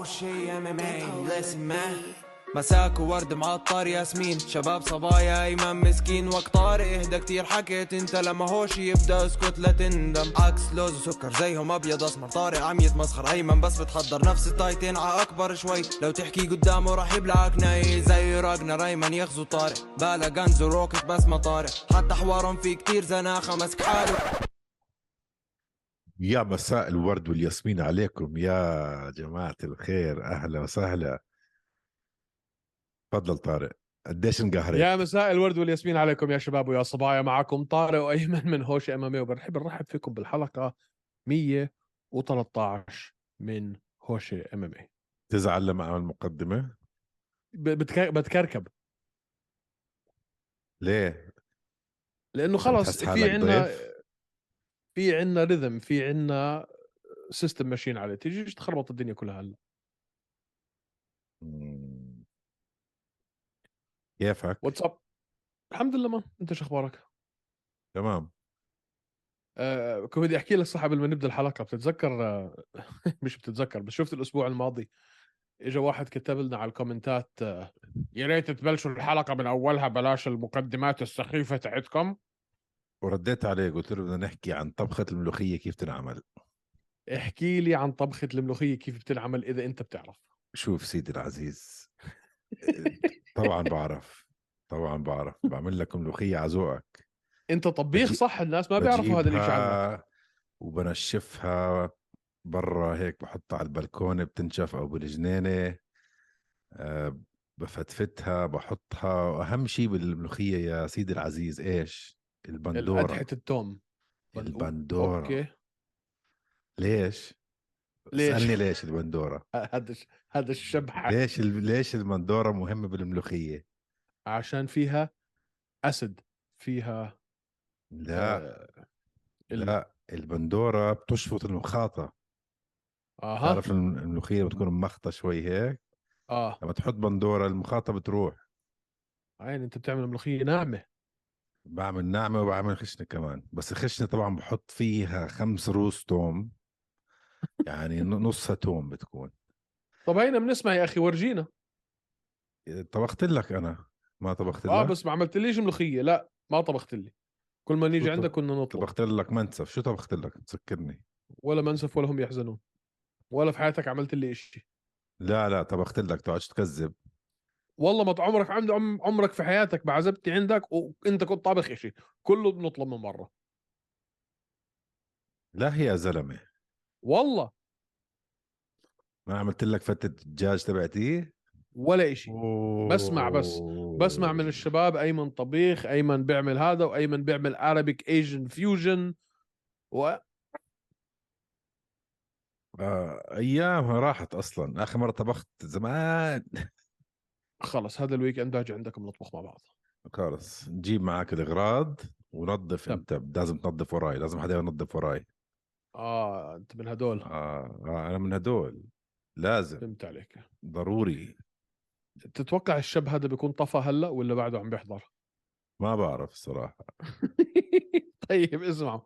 هوشي ام ام اي مساك وورد معطر ياسمين. شباب صبايا ايمن مسكين. وقت طارق إهدى كتير. حكيت أنت لما هوش يبدأ اسكت لا تندم. عكس لوز وسكر زيهم أبيض أسمر. طارق عم يتمسخر أيمن بس بتحضر نفس التايتين. ع أكبر شوي. لو تحكي قدامه راح يبلعك ناي. زي راجنا ريمان يغزو طارق. بالا غنز وروكت بس ما طارق. حتى حوارهم في كتير زناخة. مسك حاله. يا مساء الورد والياسمين عليكم يا جماعة الخير أهلا وسهلا. تفضل طارق قديش انقهرت؟ يا مساء الورد والياسمين عليكم يا شباب ويا صبايا معكم طارق وأيمن من هوش إم إم وبنحب نرحب فيكم بالحلقة 113 من هوش إم إم تزعل لما أعمل مقدمة؟ بتكركب. ليه؟ لأنه خلص في ضيف؟ في عنا rhythm في عنا system ماشيين عليه. تيجي تخربط الدنيا كلها هلا. كيفك؟ واتساب الحمد لله ما أنت شو أخبارك؟ تمام. آه كنت بدي أحكي لك صح قبل ما نبدا الحلقة. بتتذكر آه مش بتتذكر بس شفت الأسبوع الماضي اجى واحد كتب لنا على ال comments ات آه يا ريت تبلشوا الحلقة من أولها بلاش المقدمات السخيفة تاعتكم ورديت عليه قلت له بدنا نحكي عن طبخة الملوخية كيف تنعمل احكي لي عن طبخة الملوخية كيف بتنعمل إذا أنت بتعرف. شوف سيدي العزيز طبعا بعرف طبعا بعرف. بعمل لك ملوخية على ذوقك. أنت طبيخ صح؟ الناس ما بيعرفوا هذا الشيء عنك. وبنشفها برا هيك بحطها على البلكونة بتنشف أو بالجنينة أه بفتفتها بحطها. وأهم شيء بالملوخية يا سيدي العزيز إيش؟ البندورة. قدحه التوم. البندورة. أوكي. ليش؟ ليش؟ اسألني ليش البندورة. هذا هذا الشبح. ليش ال... ليش البندورة مهمة بالملوخية؟ عشان فيها أسد. فيها لا. آه لا البندورة بتشفط المخاطة أها. تعرف الم- الملوخية بتكون مخطة شوي هيك؟ آه. لما تحط بندورة المخاطة بتروح. عين أنت بتعمل ملوخية ناعمة. بعمل ناعمة وبعمل خشنة كمان. بس الخشنة طبعا بحط فيها خمس روس توم. يعني نصها توم بتكون. طب هينا بنسمع يا أخي ورجينا. طبخت لك أنا. ما طبخت لك؟ آه بس ما عملت ليش ملوخية. لا ما طبخت لي. كل ما نيجي عندك كنا نطلب طبخت لك منسف. شو طبخت لك؟ تذكرني. ولا منسف ولا هم يحزنون. ولا في حياتك عملت لي شيء لا لا طبخت لك. تقعدش تكذب. والله ما عمرك عند عم- عمرك في حياتك بعزبتي عندك وانت كنت طابخ شيء كله بنطلب من برا. لا يا زلمة. والله. ما عملت لك فتة الدجاج تبعتي؟ ولا شيء بسمع بس. بسمع من الشباب أيمن طبيخ أيمن بيعمل هذا وأيمن بيعمل Arabic Asian fusion و آه أيامها راحت أصلا. آخر مرة طبخت زمان. خلص هذا ال weekend باجي عندكم نطبخ مع بعض. خلص نجيب معك الإغراض ونظف. أنت لازم تنظف وراي لازم حدا ينظف وراي. آه أنت من هدول. آه, آه أنا من هدول. لازم. فهمت عليك. ضروري. تتوقع الشاب هذا بيكون طفى هلا ولا بعده عم بيحضر؟ ما بعرف الصراحة. طيب اسمعوا.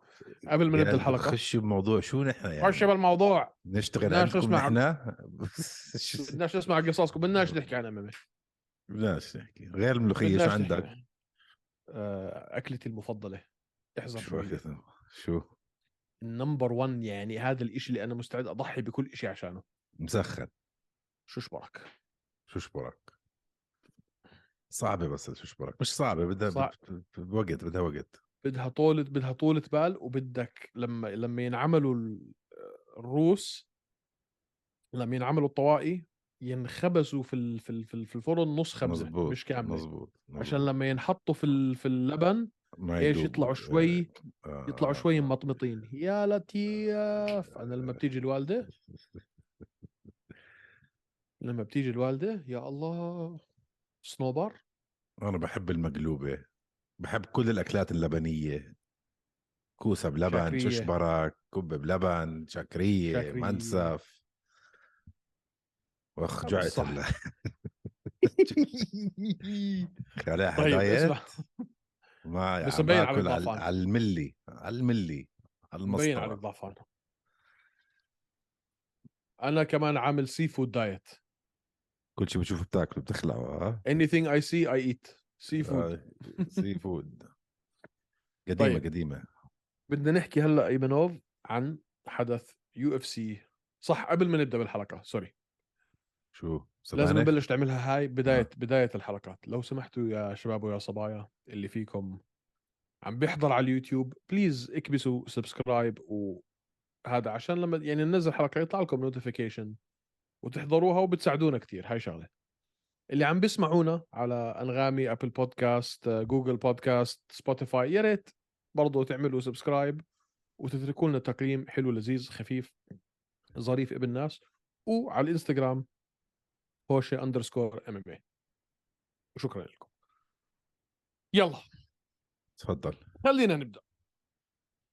قبل ما نبدأ الحلقة. خش بموضوع. شو نحن يعني؟ خش بالموضوع نشتغل عندكم نسمع- نحن؟ بدناش نسمع قصصكم. بدناش نحكي عن امامي بدناش نحكي غير الملوخية شو عندك؟ آه، أكلتي المفضلة. احذر شو شوي أكلت؟ شو؟ النمبر 1 يعني هذا الإشي اللي أنا مستعد أضحي بكل إشي عشانه. مسخن. شو شبرك شو شبرك صعبة بس شو شبرك مش صعبة بدها صعب. وقت بدها وقت. بدها طولة بدها طولة بال وبدك لما لما ينعملوا ال- الروس لما ينعملوا الطواقي ينخبزوا في ال- في ال- في ال- في الفرن نص خبزه مزبوط مش كامله مزبوط عشان مزبوط. لما ينحطوا في ال- في اللبن إيش. يطلعوا شوي آه، يطلعوا آه، شوي آه. مطمطين يا لطيف أنا لما بتيجي الوالدة لما بتيجي الوالدة يا الله صنوبر أنا بحب المقلوبة بحب كل الأكلات اللبنية كوسة بلبن شاكرية. ششبرك كب بلبن شكرية, شاكرية. منسف واخ جعت. هلا عليها طيب diet؟ ما بس عم مبين على. على الملي على الملي على مبين عليك المسطرة. ضعفان أنا كمان عامل see food diet كل شيء بتشوفه بتاكله بتخلعه ها anything I see I eat. see food see food قديمة طيب. قديمة. بدنا نحكي هلأ ايمنوف عن حدث UFC. صح قبل ما نبدأ بالحلقة sorry. شو لازم سبانخ؟ نبلش نعملها هاي بداية بداية الحلقات. لو سمحتوا يا شباب ويا صبايا اللي فيكم عم بيحضر على اليوتيوب please اكبسوا subscribe وهذا عشان لما يعني ننزل حلقة يطلع لكم notification وتحضروها وبتساعدونا كثير هاي شغلة. اللي عم بيسمعونا على أنغامي Apple Podcast Google Podcast Spotify يا ريت برضو تعملوا subscribe وتتركوا لنا تقييم حلو لذيذ خفيف ظريف ابن ناس وعلى الإنستغرام هوشه اندرسكور ام ام اي وشكرا لكم. يلا. تفضل. خلينا نبدأ.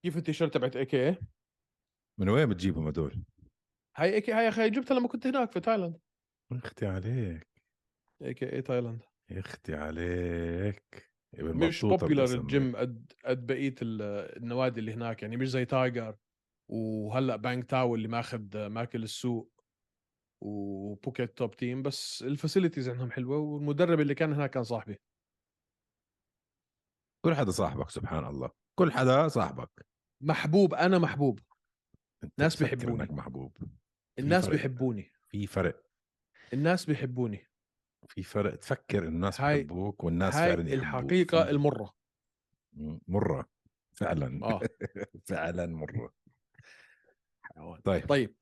كيف التيشيرت تبعت اي كي من وين بتجيبهم هدول؟ هاي اي كي هاي يا أخي جبتها لما كنت هناك في تايلاند. أختي عليك. اي كي اي تايلاند. أختي عليك. ابن مش بوبيلر. الجيم قد قد بقية ال- النوادي اللي هناك يعني مش زي Tiger وهلأ Bangtao اللي ماخذ ماكل السوق. و Phuket Top Team بس ال facilities عندهم حلوة والمدرب اللي كان هناك كان صاحبي. كل حدا صاحبك سبحان الله. كل حدا صاحبك. محبوب أنا محبوب. أنت ناس تفكر بيحبوني. إنك محبوب. الناس فرق. بيحبوني. في فرق. الناس بيحبوني. في فرق. تفكر الناس هاي- بحبوك والناس هاي فعلا الحقيقة المرة. مرة. فعلا. آه. فعلا حيوان. طيب. طيب.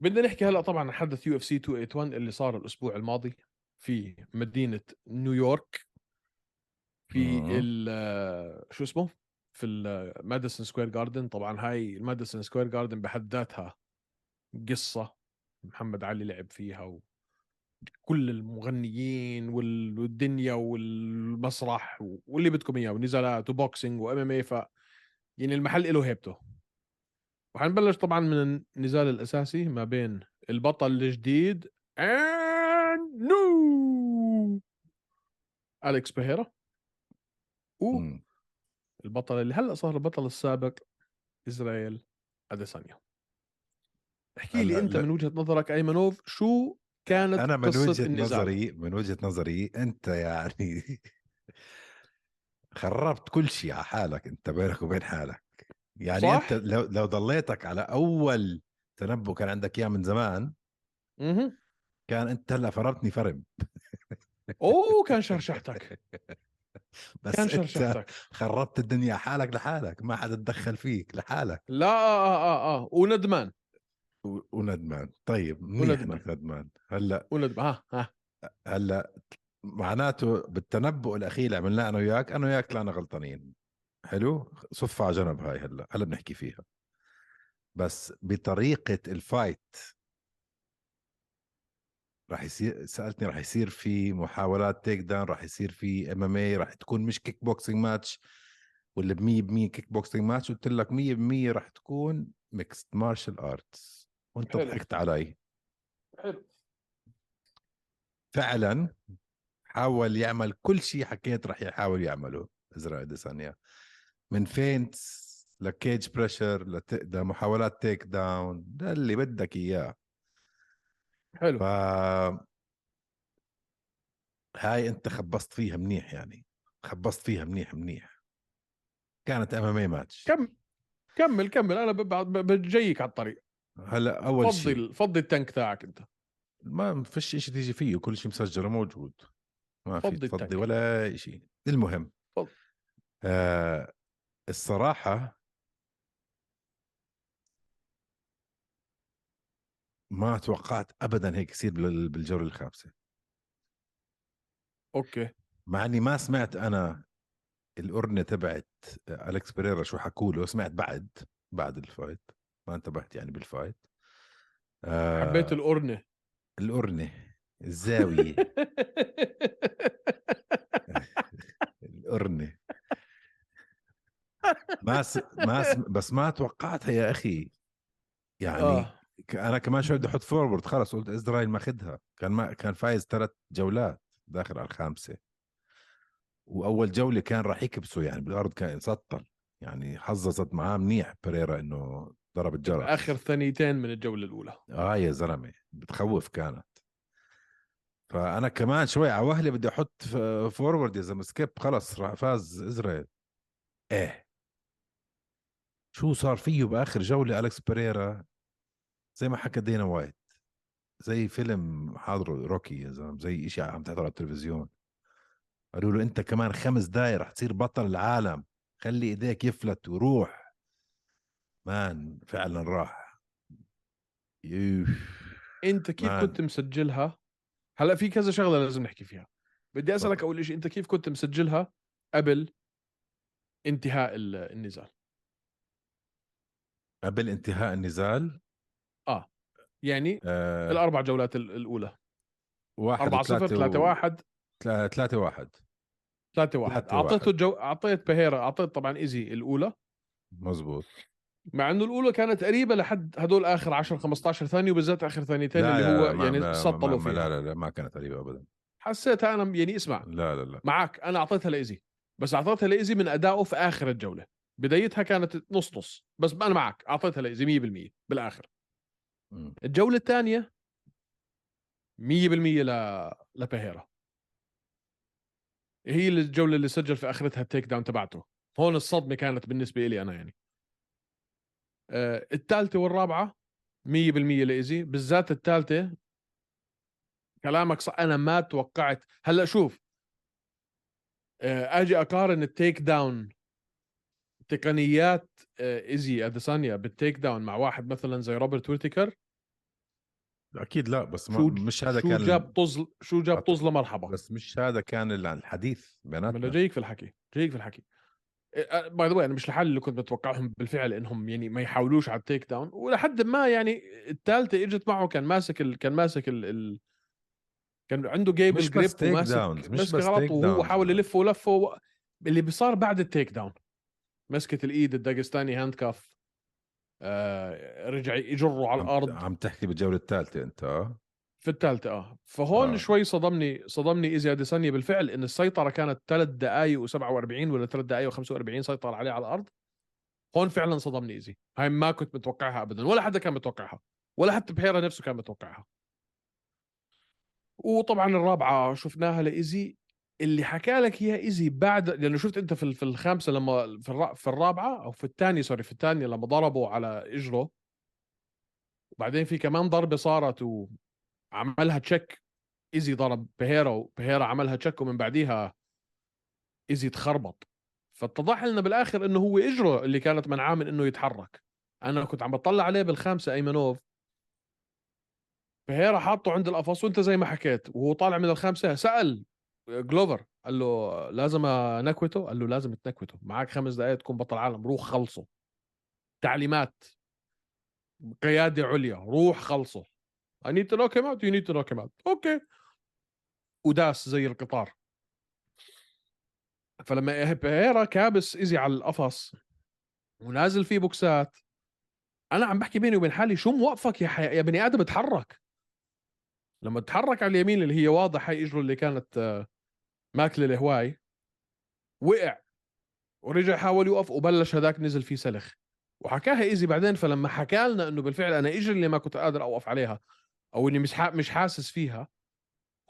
بدنا نحكي هلأ طبعا عن حدث UFC 281 اللي صار الأسبوع الماضي في مدينة نيويورك. في. ال شو اسمه؟ في ال Madison Square Garden. طبعا هاي ال Madison Square Garden بحد ذاتها قصة محمد علي لعب فيها وكل المغنيين وال- والدنيا والمسرح واللي بدكم إياه ونزالات و boxing و MMA ف يعني المحل له هيبته. وحنبلش طبعا من النزال الأساسي ما بين البطل الجديد and new أليكس بيهيرا مم. والبطل اللي هلأ صار البطل السابق إسرائيل أديسانيا احكي لي أنت لا- من وجهة نظرك ايمنوف شو كانت أنا من قصة وجهة النزال؟ نظري من وجهة نظري أنت يعني خربت كل شيء على حالك أنت بينك وبين حالك يعني صح؟ انت لو لو ضليتك على أول تنبؤ كان عندك إياه من زمان مهم. كان أنت هلأ فرمتني فرم. أوه كان شرشحتك. بس كان شرشحتك. خربت الدنيا حالك لحالك ما حدا تدخل فيك لحالك. لا آه آه آه وندمان. و- وندمان. طيب منيح وندمان. ندمان. هلأ وندمان. ها ها. هلأ معناته بالتنبؤ الأخير اللي عملناه أنا وياك أنا وياك طلعنا غلطانين. حلو؟ صف على جنب هاي هلا هلا بنحكي فيها. بس بطريقة ال fight راح يصير سألتني راح يصير في محاولات takedown راح يصير في MMA راح تكون مش kickboxing match ولا ب 100% kickboxing match قلت لك 100% راح تكون mixed martial arts وأنت. ضحكت علي. حلو. فعلا حاول يعمل كل شيء حكيت رح يحاول يعمله. ازرا اديسانيا من feints ل cage pressure لت... لمحاولات takedown ده اللي بدك إياه. حلو. ف هاي أنت خبصت فيها منيح يعني خبصت فيها منيح منيح. كانت MMA match كم كمل كمل. أنا بجيك على الطريق. هلأ أول شيء فضي فضي ال tank تاعك أنت. ما فيش شيء تيجي فيه كل شيء مسجل وموجود. ما في فضي تفضي. ولا شيء المهم فض- آه الصراحة ما توقعت ابدا هيك يصير بال- بالجولة الخامسة. okay. مع إني ما سمعت أنا الأرنة تبعت أليكس بيريرا شو حكوا له سمعت بعد بعد ال fight ما انتبهت يعني بال fight. آه حبيت القرنه الأرنة الزاوية. الأرنة. ما س... ما س... بس ما توقعتها يا أخي. يعني. ك- أنا كمان شوي بدي أحط forward خلص قلت إسرائيل ماخذها كان ما كان فايز ثلاث جولات داخل على الخامسة. وأول جولة كان راح يكبسوا يعني بالأرض كان يسطل. يعني حظظت معاه منيح بريرا إنه ضرب الجرس آخر ثانيتين من الجولة الأولى. آه يا زلمة بتخوف كانت. فأنا كمان شوي على وهلي بدي أحط forward يا زلمة skip خلص راح فاز إسرائيل. إيه. شو صار فيه بآخر جولة الكس بريرا زي ما حكى دانا وايت. زي فيلم حاضره روكي يا زلمة زي شيء عم تحضر على التلفزيون. قالوا له أنت كمان خمس دقايق رح تصير بطل العالم. خلي إيديك يفلت وروح. man فعلا راح. يوف. أنت كيف man. كنت مسجلها؟ هلأ في كذا شغلة لازم نحكي فيها. بدي أسألك. أول شيء أنت كيف كنت مسجلها قبل انتهاء ال- النزال؟ قبل انتهاء النزال؟ يعني آه. الأربع جولات ال- الأولى. واحد 4 0 3 1 3 1 3 1 3-1. أعطيته جو أعطيت بهيرا أعطيت طبعا إيزي الأولى. مزبوط مع إنه الأولى كانت قريبة لحد هدول آخر 10 15 ثانية وبالذات آخر ثانيتين اللي لا هو لا، يعني سطلوا فيها. لا لا لا ما كانت قريبة ابدا. حسيتها أنا يعني اسمع. لا لا لا. معك أنا أعطيتها لإيزي. بس أعطيتها لإيزي من ادائه في آخر الجولة. بدايتها كانت نص نص بس أنا معك أعطيتها لايزي 100% بالآخر. الجولة الثانية 100% ل لبيريرا هي الجولة اللي سجل في آخرتها ال takedown تبعته. هون الصدمة كانت بالنسبة لي أنا يعني. آه الثالثة والرابعة 100% لايزي بالذات الثالثة كلامك صح أنا ما توقعت. هلأ شوف آه، أجي أقارن ال takedown تقنيات آه، ايزي اديسانيا بال takedown مع واحد مثلا زي روبرت ويتيكر أكيد لا بس ما شو مش هذا شو كان جاب طز شو جاب طز لمرحبا؟ بس مش هذا كان ال- الحديث بيناتنا. جايك في الحكي جايك في الحكي. باي ذا أنا مش الحل اللي كنت متوقعهم بالفعل إنهم يعني ما يحاولوش على التيك داون ولحد ما يعني الثالثه إجت معه كان ماسك ال... كان ماسك ال... ال... كان عنده جيب مش الجريب بس تيك وماسك ماسك غلط تيك وهو. حاول يلف ولف و... اللي بيصار بعد التيك داون مسكت الإيد الداغستاني هاند كاف آه رجع يجره على الأرض. عم تحكي بالجولة الثالثة أنت آه؟ في الثالثة آه. فهون آه. شوي صدمني صدمني ايزي اديسانيا بالفعل إن السيطرة كانت ثلاث دقائق و47 ولا ثلاث دقائق و45 سيطر عليه على الأرض. هون فعلا صدمني ايزي هاي ما كنت متوقعها ابدا ولا حدا كان متوقعها ولا حتى بيريرا نفسه كان متوقعها. وطبعا الرابعة شفناها لايزي اللي حكى لك اياها ايزي بعد لأنه شفت أنت في في الخامسة لما في في الرابعة أو في الثانية sorry في الثانية لما ضربوا على اجره وبعدين في كمان ضربة صارت وعملها check ايزي ضرب بيريرا وبيريرا عملها check ومن بعديها ايزي تخربط. فاتضح لنا بالآخر إنه هو اجره اللي كانت منعاه من إنه يتحرك. أنا كنت عم بطلع عليه بالخامسة أيمنوف. بهيرا حاطه عند القفص وأنت زي ما حكيت وهو طالع من الخامسة سأل جلوفر قال له لازم انكوته قال له لازم تنكوته معك خمس دقائق تكون بطل عالم روح خلصه. تعليمات. قيادة عليا. روح خلصه. I need to knock him out. You need to knock him out. أوكي. وداس زي القطار. فلما بيرا كابس ايزي على القفص ونازل فيه بوكسات. أنا عم بحكي بيني وبين حالي شو موقفك يا حي... يا بني آدم اتحرك. لما تحرك على اليمين اللي هي واضح هي اجره اللي كانت ماكلة الهواي وقع ورجع حاول يوقف وبلش هذاك نزل فيه سلخ. وحكاها إيزي بعدين فلما حكى لنا إنه بالفعل أنا إجري اللي ما كنت قادر أوقف عليها أو إني مش. مش حاسس فيها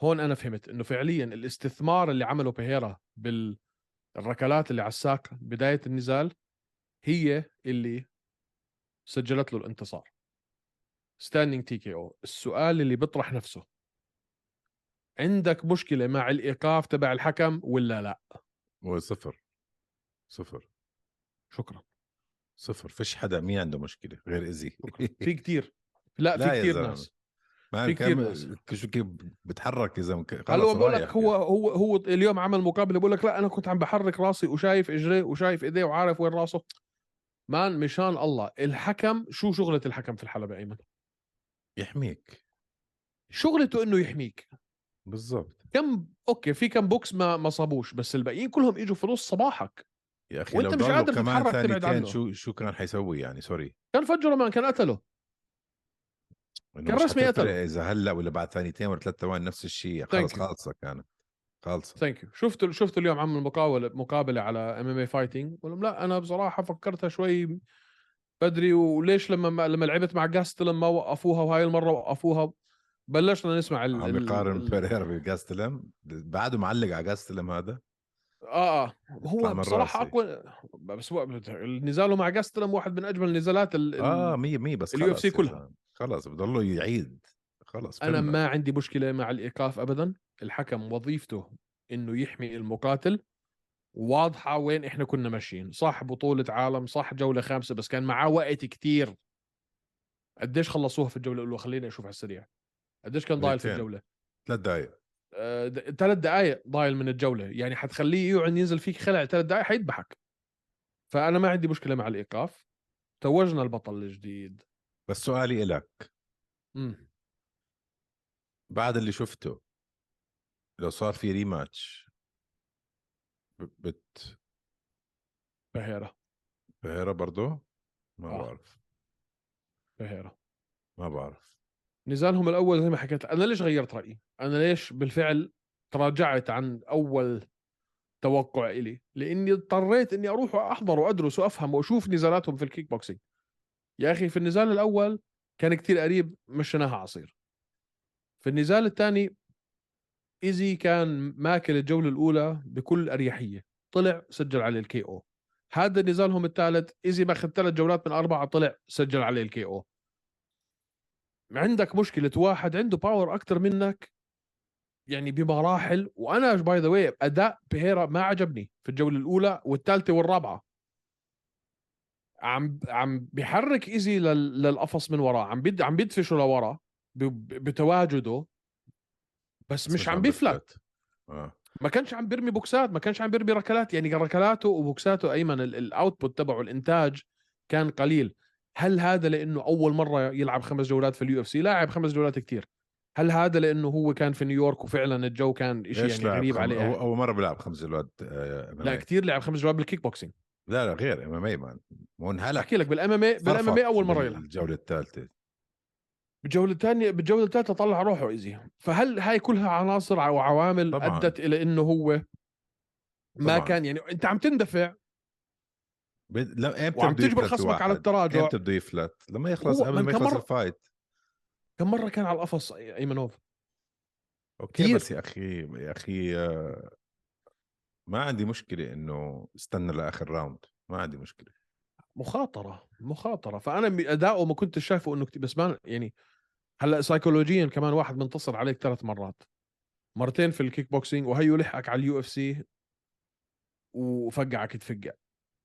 هون أنا فهمت إنه فعليا الاستثمار اللي عمله بيريرا بالركلات اللي على الساق بداية النزال هي اللي سجلت له الانتصار. standing TKO السؤال اللي بيطرح نفسه. عندك مشكلة مع الإيقاف تبع الحكم ولا لا؟ هو صفر. صفر. شكرا. صفر. فيش حدا مين عنده مشكلة غير ايزي في كتير. لا, لا في كتير. ناس. ما في كتير كم- ناس. شو كيف بتحرك إذا. هلا خلص هو بقول لك هو هو هو اليوم عمل مقابلة بقول لك لا أنا كنت عم بحرك راسي وشايف اجريه وشايف ايديه وعارف وين راسه. man مشان الله الحكم شو شغلة الحكم في الحلبة أيمن؟ يحميك. شغلته إنه يحميك. بالضبط. كم okay في كم بوكس ما ما صابوش بس الباقيين كلهم اجوا في نص صباحك. يا أخي وأنت لو مش قادر كمان ثانيتين عنه. شو شو كان حيسوي يعني؟ sorry. كان فجره man كان قتله. كان رسمي قتله. إذا هلأ ولا بعد ثانيتين ولا ثلاث ثواني نفس الشيء خلص Thank you. خالصه كانت خالصه thank you شفتوا شفتوا اليوم عمل مقاولة مقابلة على MMA Fighting لا أنا بصراحة فكرتها شوي بدري وليش لما ما لما لعبت مع جاستلم ما وقفوها وهاي المرة وقفوها؟ بلشنا نسمع ال عم بيقارن ال- بيريرا بجاستلم؟ بعده معلق على جاستلم هذا؟ آه آه. هو بصراحة. أقوى بس هو نزاله مع جاستلم واحد من أجمل النزالات ال... آه مية مية بس ال خلص UFC يا كلها. زلمة. خلص بضله يعيد. خلص أنا. ما عندي مشكلة مع الإيقاف ابدا. الحكم وظيفته إنه يحمي المقاتل. واضحة وين إحنا كنا ماشيين. صح بطولة عالم صح جولة خامسة بس كان معاه وقت كتير. قديش خلصوها في الجولة الأولى؟ خليني أشوف على السريع. قديش كان ضايل في. الجولة؟ ثلاث دقائق آه، ثلاث دقائق ضايل من الجولة يعني حتخليه يقعد ينزل فيك خلع ثلاث دقائق حيذبحك. فأنا ما عندي مشكلة مع الإيقاف. توجنا البطل الجديد. بس سؤالي إلك. امم بعد اللي شفته لو صار في ريماتش بت بهيرة بهيرا برضه ما آه. بعرف. بهيرة ما بعرف. نزالهم الأول زي ما حكيت أنا ليش غيرت رأيي؟ أنا ليش بالفعل تراجعت عن أول توقع إلي؟ لإني اضطريت إني أروح احضر وأدرس وأفهم وأشوف نزالاتهم في الكيك بوكسينج. يا أخي في النزال الأول كان كتير قريب مشيناها عصير. في النزال الثاني إيزي كان ماكل الجولة الأولى بكل أريحية. طلع سجل عليه ال KO هذا نزالهم الثالث إيزي ماخذ ثلاث جولات من أربعة طلع سجل عليه ال KO عندك مشكلة واحد عنده power أكثر منك يعني بمراحل وأنا by the way أداء بيهيرا ما عجبني في الجولة الأولى والثالثة والرابعة. عم عم بيحرك ايزي لل- للقفص من وراه عم بيد عم بيدفشه لورا بتواجده بس مش عم بيفلت. آه. ما كانش عم بيرمي بوكسات ما كانش عم بيرمي ركلات يعني ركلاته وبوكساته أيمن ال- ال output تبعه الإنتاج كان قليل. هل هذا لأنه أول مرة يلعب خمس جولات في ال UFC لاعب خمس جولات كتير هل هذا لأنه هو كان في نيويورك وفعلا الجو كان شيء يعني غريب خم... عليه أو... أول مرة بلعب خمس جولات آه... لا MMA. كتير لعب خمس جولات بالكيك بوكسينج لا لا غير MMA man مو انهلك أحكي لك بال MMA بال MMA أول مرة يلعب الجولة الثالثة بالجولة الثانية بالجولة الثالثة طلع روحه إيزي فهل هاي كلها عناصر أو عوامل طبعاً. أدت إلى إنه هو ما طبعاً. كان يعني أنت عم تندفع. لا إمتى وعم تجبر خصمك على؟ التراجع. إمتى بده يفلت؟ لما يخلص قبل ما يخلص ال fight. كم مرة كان على القفص أيمنوف؟ okay كتير. بس يا أخي يا أخي آه، ما عندي مشكلة إنه استنى لآخر round ما عندي مشكلة. مخاطرة مخاطرة. فأنا أداؤه ما كنت شايفه إنه كتير بس ما يعني هلأ سايكولوجيا كمان واحد منتصر عليك ثلاث مرات. مرتين في الكيك بوكسينج وهيو لحقك على ال UFC وفقعك تفقع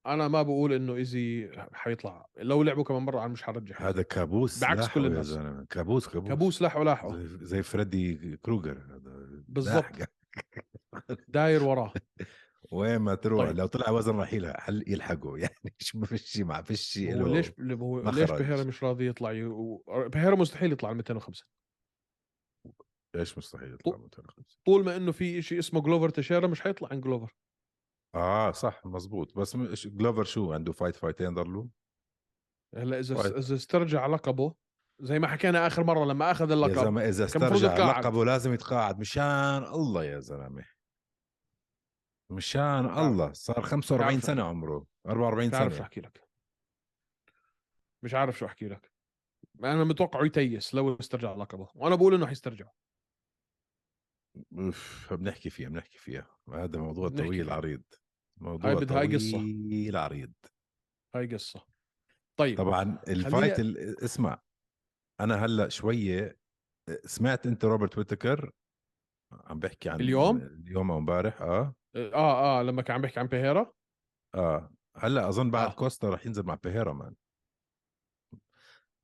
أنا ما بقول إنه ايزي حيطلع لو لعبوا كمان مرة أنا مش حرجح هذا كابوس بعكس كل الناس. كابوس كابوس. كابوس لاحوا لاحوا زي, زي فريدي كروجر هذا بالضبط. داير وراه. وين ما تروح طيب. لو طلع وزن راح يلحق حل- يلحقه يعني مش ما فيش ما فيش هو له ليش هو ليش. بهيرا مش راضي يطلع ي... بهيرا مستحيل يطلع ال 205 إيش مستحيل يطلع 205 طول ما إنه في شيء اسمه جلوفر تشيرا مش حيطلع عن جلوفر. آه صح مزبوط بس مش جلوفر شو عنده فايت فايتين ضلوا هلأ إذا. إذا استرجع لقبه زي ما حكينا آخر مرة لما أخذ يا اللقب زلمة إذا استرجع. لقبه لازم يتقاعد. مشان الله يا زلمة. مشان الله. صار 45 تعرف- سنة عمره. 44 مش عارف شو سنة. أحكي لك. مش عارف شو أحكي لك. أنا متوقعه يتيس لو استرجع لقبه وأنا بقول إنه حيسترجع. أوف بنحكي فيها بنحكي فيها. هذا موضوع طويل. عريض. موضوع بدها هاي قصة. طويل عريض. هاي قصة. طيب طبعا الفايت ال- اسمع أنا هلأ شوية سمعت أنت روبرت ويتكر؟ عم بحكي عن اليوم؟ اليوم أو امبارح آه. آه آه لما كان عم بيحكي عن بيهيرا؟ آه. هلأ أظن بعد آه. كوستا رح ينزل مع بيهيرا man.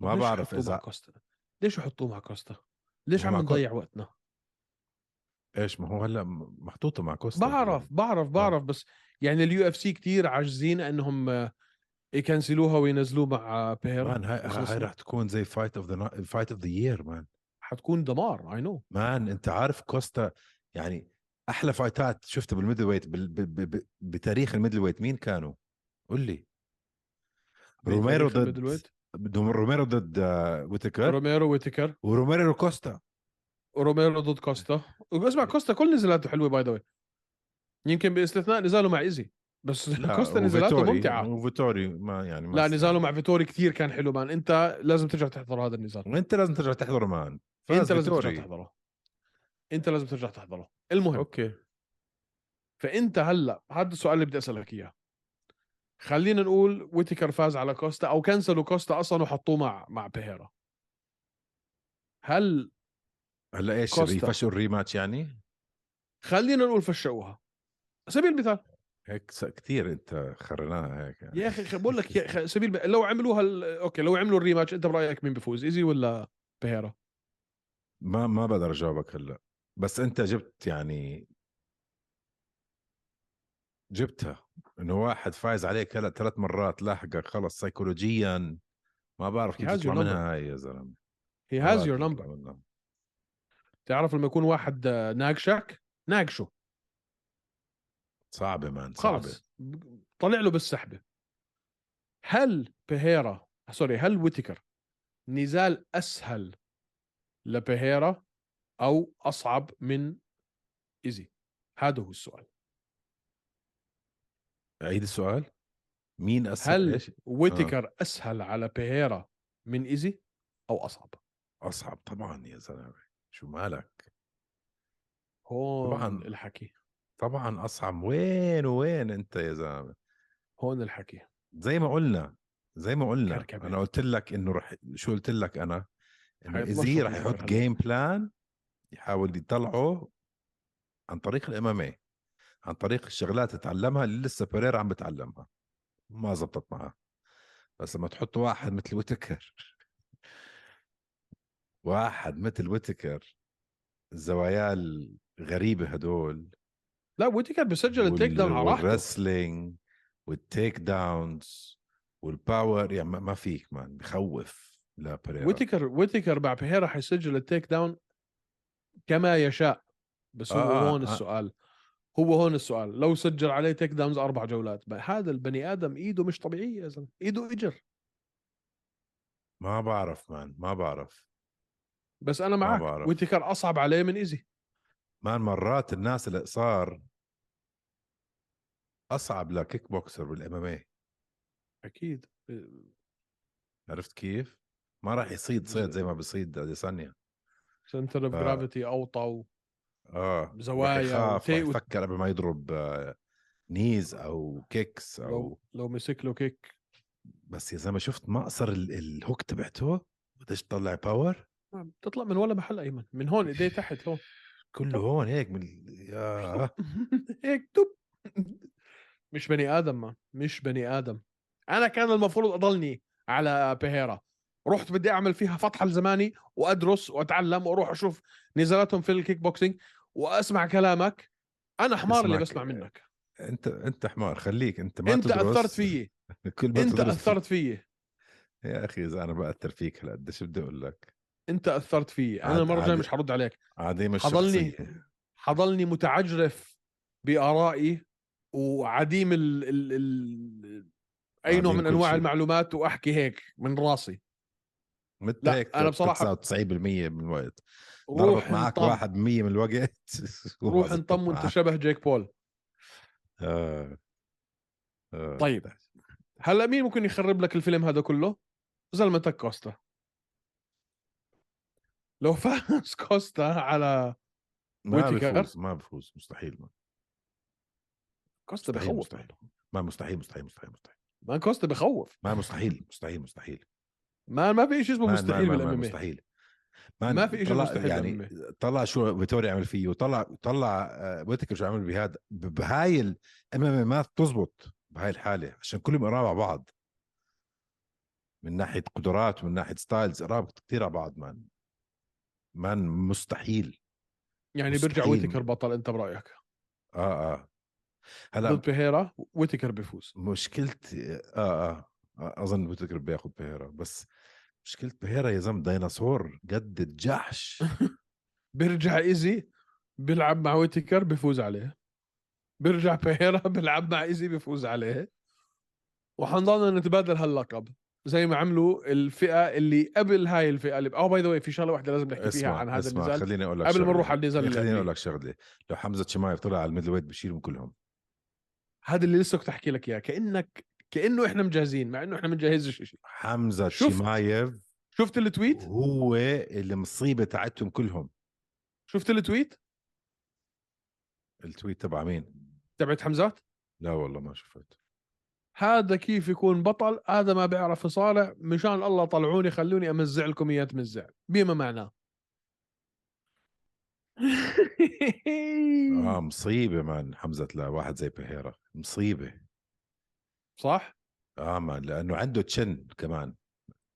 ما بعرف إذا كوستا؟ ليش يحطوه مع كوستا؟ ليش عم نضيع وقتنا؟ إيش ما هو هلأ محطوطة مع كوستا بعرف بعرف بعرف بس يعني ال UFC كثير عاجزين إنهم آه، يكنسلوها وينزلوه مع بيهيرا man هاي, هاي. رح تكون زي fight of the fight of the year man. حتكون دمار I know man أنت عارف كوستا يعني أحلى فايتات شفتها بال middleweight بال... ب... ب... بتاريخ ال middleweight مين كانوا؟ قول لي. روميرو ضد بدهم روميرو ضد آه، ويتكر روميرو ويتكر وروميرو كوستا. وروميرو ضد كوستا. واسمع كوستا كل نزالاته حلوة by the يمكن باستثناء نزاله مع إيزي بس كوستا نزالاته وفيتوري- ممتعة. وفيتوري ما يعني ما لا نزاله مع فيتوري كثير كان حلو man. أنت لازم ترجع تحضر هذا النزال. وأنت لازم ترجع تحضره man. أنت لازم ترجع. تحضره. أنت لازم ترجع تحضره. المهم okay. فأنت هلأ هذا السؤال اللي بدي أسألك إياه. خلينا نقول ويتكر فاز على كوستا أو كنسلوا كوستا أصلا وحطوه مع مع بيهيرا. هل هلأ إيش. يفشوا ال rematch يعني؟ خلينا نقول فشوها. سبيل المثال. هيك كثير أنت خرناها هيك. يعني. يا أخي بقول لك يا سبيل لو عملوها ال- okay لو عملوا ال rematch أنت برأيك مين بيفوز إيزي ولا بيهيرا ما ما بقدر أجاوبك هلأ. بس أنت جبت يعني جبتها. إنه واحد فايز عليك هلأ ثلاث مرات لاحقك خلص سيكولوجيا. ما بعرف كيف تطلع. منها هاي يا زلمة. he has your number. تعرف لما يكون واحد آه، ناقشك؟ ناقشه. صعبه man صعبه خلص طلع له بالسحبة. هل بيهيرا sorry هل ويتكر نزال أسهل لبيهيرا أو أصعب من إيزي؟ هذا هو السؤال. عيد السؤال. مين أسهل؟ هل ويتكر أسهل على بيهيرا من إيزي أو أصعب؟ أصعب طبعا يا زلمة. شو مالك؟ هون طبعاً. الحكي. طبعا أصعب. وين وين أنت يا زلمة؟ هون الحكي. زي ما قلنا زي ما قلنا كركبة. أنا قلت لك إنه رح شو قلت لك أنا؟ إنه إزي رح يحط. game plan يحاول يطلعه عن طريق ال MMA عن طريق الشغلات اللي تعلمها اللي لسه بيريرا عم بتعلمها. ما زبطت معه بس لما تحط واحد مثل ويتكر واحد مثل ويتكر الزوايا الغريبة هدول. لا ويتكر بسجل ال takedown على راحته. وال wrestling وال takedowns وال power يعني ما- فيك man بخوف لا بيريرا ويتكر ويتكر مع بيهيرا حيسجل ال takedown كما يشاء بس هو آه، آه، هون آه. السؤال. هو هون السؤال. لو سجل عليه takedowns أربع جولات هذا البني آدم إيده مش طبيعية يا زلمة إيده إجر. ما بعرف man ما بعرف. بس أنا معك بعرف. ويتكر أصعب عليه من إيزي man مرات الناس اللي صار أصعب ل kickboxer بال MMA أكيد عرفت كيف؟ ما راح يصيد صيد زي ما بيصيد اديسانيا center of آه. gravity أوطى و... آه زوايا يخاف يفكر قبل ما يضرب آه، knees أو kicks أو لو لو مسك له kick بس يا زلمة شفت مقصر ال- ال hook تبعته قديش طلع power بتطلع من ولا محل أيمن من هون إيديه تحت هون. كله هون هيك من يا هيك دب مش بني آدم ما مش بني آدم. أنا كان المفروض أضلني على بيهيرا رحت بدي أعمل فيها فتحه لزماني وأدرس وأتعلم وأروح أشوف نزالاتهم في الكيك بوكسينج وأسمع كلامك. أنا حمار اللي. بسمع منك. أنت أنت حمار خليك أنت ما أنت تدرس. أثرت فيي. كل ما أنت تدرس. أثرت فيي. يا أخي إذا أنا بأثر فيك هلا بدي أقول لك؟ أنت أثرت فيي أنا المرة الجاية مش حرد عليك عديم حضلني. الشخصيه حضلني متعجرف بآرائي وعديم ال ال ال أي نوع من أنواع شيء. المعلومات وأحكي هيك من راسي مثل هيك أنا بصراحة- 99% من الوقت ضربت معك واحد 100 من الوقت روح انطم وانت. شبه جيك بول آه. آه. طيب. هلا مين ممكن يخرب لك الفيلم هذا كله زلمتك كوستا لو فاز كوستا على ما؟ بفوز ما بفوز مستحيل ما. كوستا مستحيل بخوف. مستحيل. ما مستحيل مستحيل مستحيل مستحيل. ما كوستا بخوف. ما مستحيل مستحيل مستحيل. ما ما في شيء اسمه ما- مستحيل ما- ما- بال MM مستحيل. ما في إشي طلع مستحيل يعني بال MMA. طلع شو فيتوري عمل فيه وطلع طلع آه، ويتكر شو عمل بهذا بهاي الام ما تزبط بهاي الحالة عشان كلهم قراب على بعض. من ناحية قدرات ومن ناحية styles قراب كثير على بعض man. مان مستحيل يعني بيرجع مستحيل. ويتكر بطل أنت برأيك؟ آه آه. هلأ ضد بيهيرا ويتكر بيفوز. مشكلتي آه, آه. آه أظن ويتكر بياخذ بهيرا بس مشكلة بهيرا يا زلمة ديناصور قد الجحش. بيرجع إيزي بيلعب مع ويتكر بيفوز عليه. بيرجع بيهيرا بيلعب مع إيزي بيفوز عليه. وحنضلنا نتبادل هاللقب. زي ما عملوا الفئة اللي قبل هاي الفئة اللي أو by the في شغلة واحدة لازم نحكي فيها عن هذا اسمع النزال خليني أقول لك قبل ما. نروح على النزال اللي خليني. أقول لك شغلة. لو حمزة شمايف طلع على ال middleweight بشيلهم كلهم هذا اللي لسه كنت أحكي لك إياه. كأنك كأنه إحنا مجهزين مع إنه إحنا بنجهزش شيء حمزة شفت؟ شمايف شفت ال tweet؟ هو المصيبة تاعتهم كلهم. شفت ال tweet؟ ال tweet تبع مين؟ تبعت حمزات؟ لا والله ما شفت. هذا كيف يكون بطل؟ هذا ما بيعرف يصارع مشان الله طلعوني خلوني أمزع لكم إياه تمزع. بما معناه. آه مصيبة مان حمزة لواحد زي بهيرا مصيبة. صح؟ آه مان لأنه عنده تشن كمان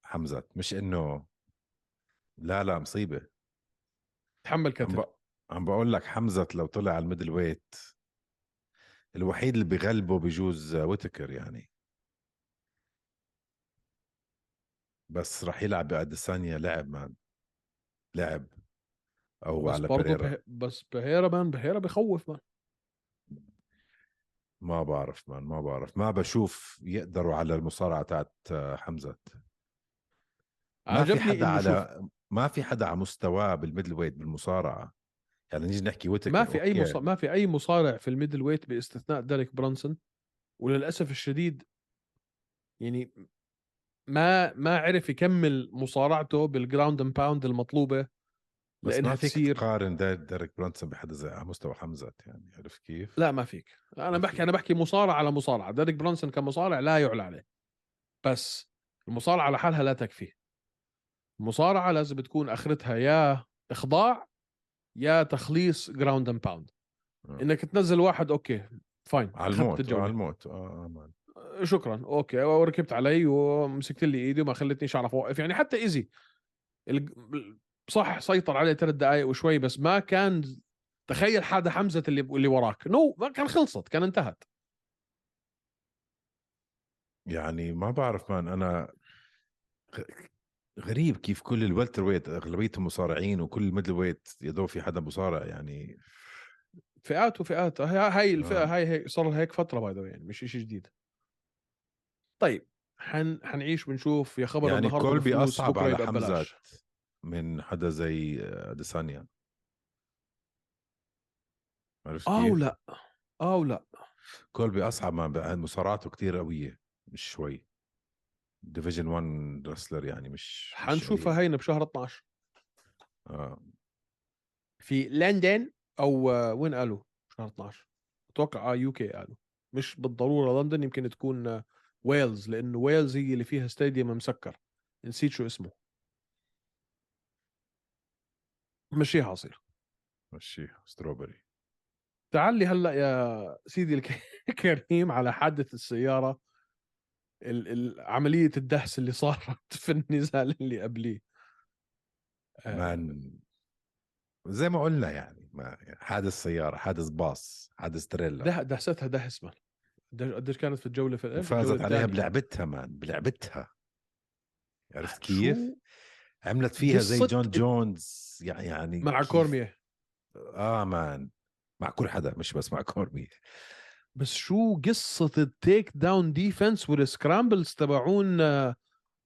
حمزة. مش إنه لا لا مصيبة. تحمل عم, كتف ب... عم بقول لك حمزة لو طلع على ال middleweight الوحيد اللي بغلبه بجوز ويتكر يعني. بس راح يلعب بأديسانيا لعب man لعب. أو بس على بيريرا. به... بس بيريرا man بيريرا بخوف man. ما بعرف مان ما بعرف. ما بشوف يقدروا على المصارعة تاعت حمزة. ما في حدا شوف، على ما في حدا على مستواه بال middleweight بالمصارعة. يعني نيجي نحكي ويتكر ما في أي. مصارع ما في أي مصارع في ال middleweight باستثناء ديريك برانسون وللأسف الشديد يعني ما ما عرف يكمل مصارعته بال ground and pound المطلوبة بس لأنها ما فيك تصير تقارن ديريك برانسون بحدا زي على مستوى حمزه يعني عرفت كيف؟ لا ما فيك أنا ما بحكي في. أنا بحكي مصارع على مصارعه ديريك برانسون كمصارع لا يعلى عليه بس المصارعة لحالها لا تكفي المصارعة لازم تكون آخرتها يا إخضاع يا تخليص ground and pound آه. إنك تنزل واحد okay fine على الموت آه،. على الموت. آه آه، man. شكرا. okay وركبت علي ومسكت لي إيدي وما خلتنيش أعرف أوقف. يعني حتى ايزي صح سيطر عليه ثلاث دقائق وشوي بس ما كان تخيل حدا حمزة اللي اللي وراك. no ما كان خلصت كان انتهت. يعني ما بعرف man أنا غريب كيف كل ال welterweight أغلبيتهم مصارعين وكل ال middleweight يا دوب في حدا مصارع يعني فئات وفئات هاي هاي الفئة آه. هاي هيك صار لها هيك فترة باي يعني مش شيء جديد طيب حن حنعيش بنشوف يا خبر يعني النهارده كولبي أصعب على حمزة. من حدا زي اديسانيا عرفت آه؟ ولا آه ولا كولبي أصعب مصارعته كتير قوية مش شوي division 1 wrestler يعني مش حنشوفها قليل. هينا بشهر 12 آه. في لندن أو وين قالوا شهر 12 أتوقع آه UK قالوا مش بالضرورة لندن يمكن تكون ويلز لأنه ويلز هي اللي فيها stadium مسكر. نسيت شو اسمه. مشيها اصير مشي ستروبري تعال لي هلأ يا سيدي الكريم على حادث السيارة. ال- ال- عملية الدهس اللي صارت في النزال اللي قبليه. آه، مان زي ما قلنا يعني ما حادث سيارة حادث باص حادث تريلا ده دهستها دهس مان قديش كانت في الجولة في وفازت عليها. بلعبتها مان بلعبتها. عرفت كيف؟ عملت فيها زي جون جونز يعني يعني مع كيف؟ كورمير. آه man مع كل حدا مش بس مع كورمير بس شو قصة ال takedown defense وال scrambles تبعون آه،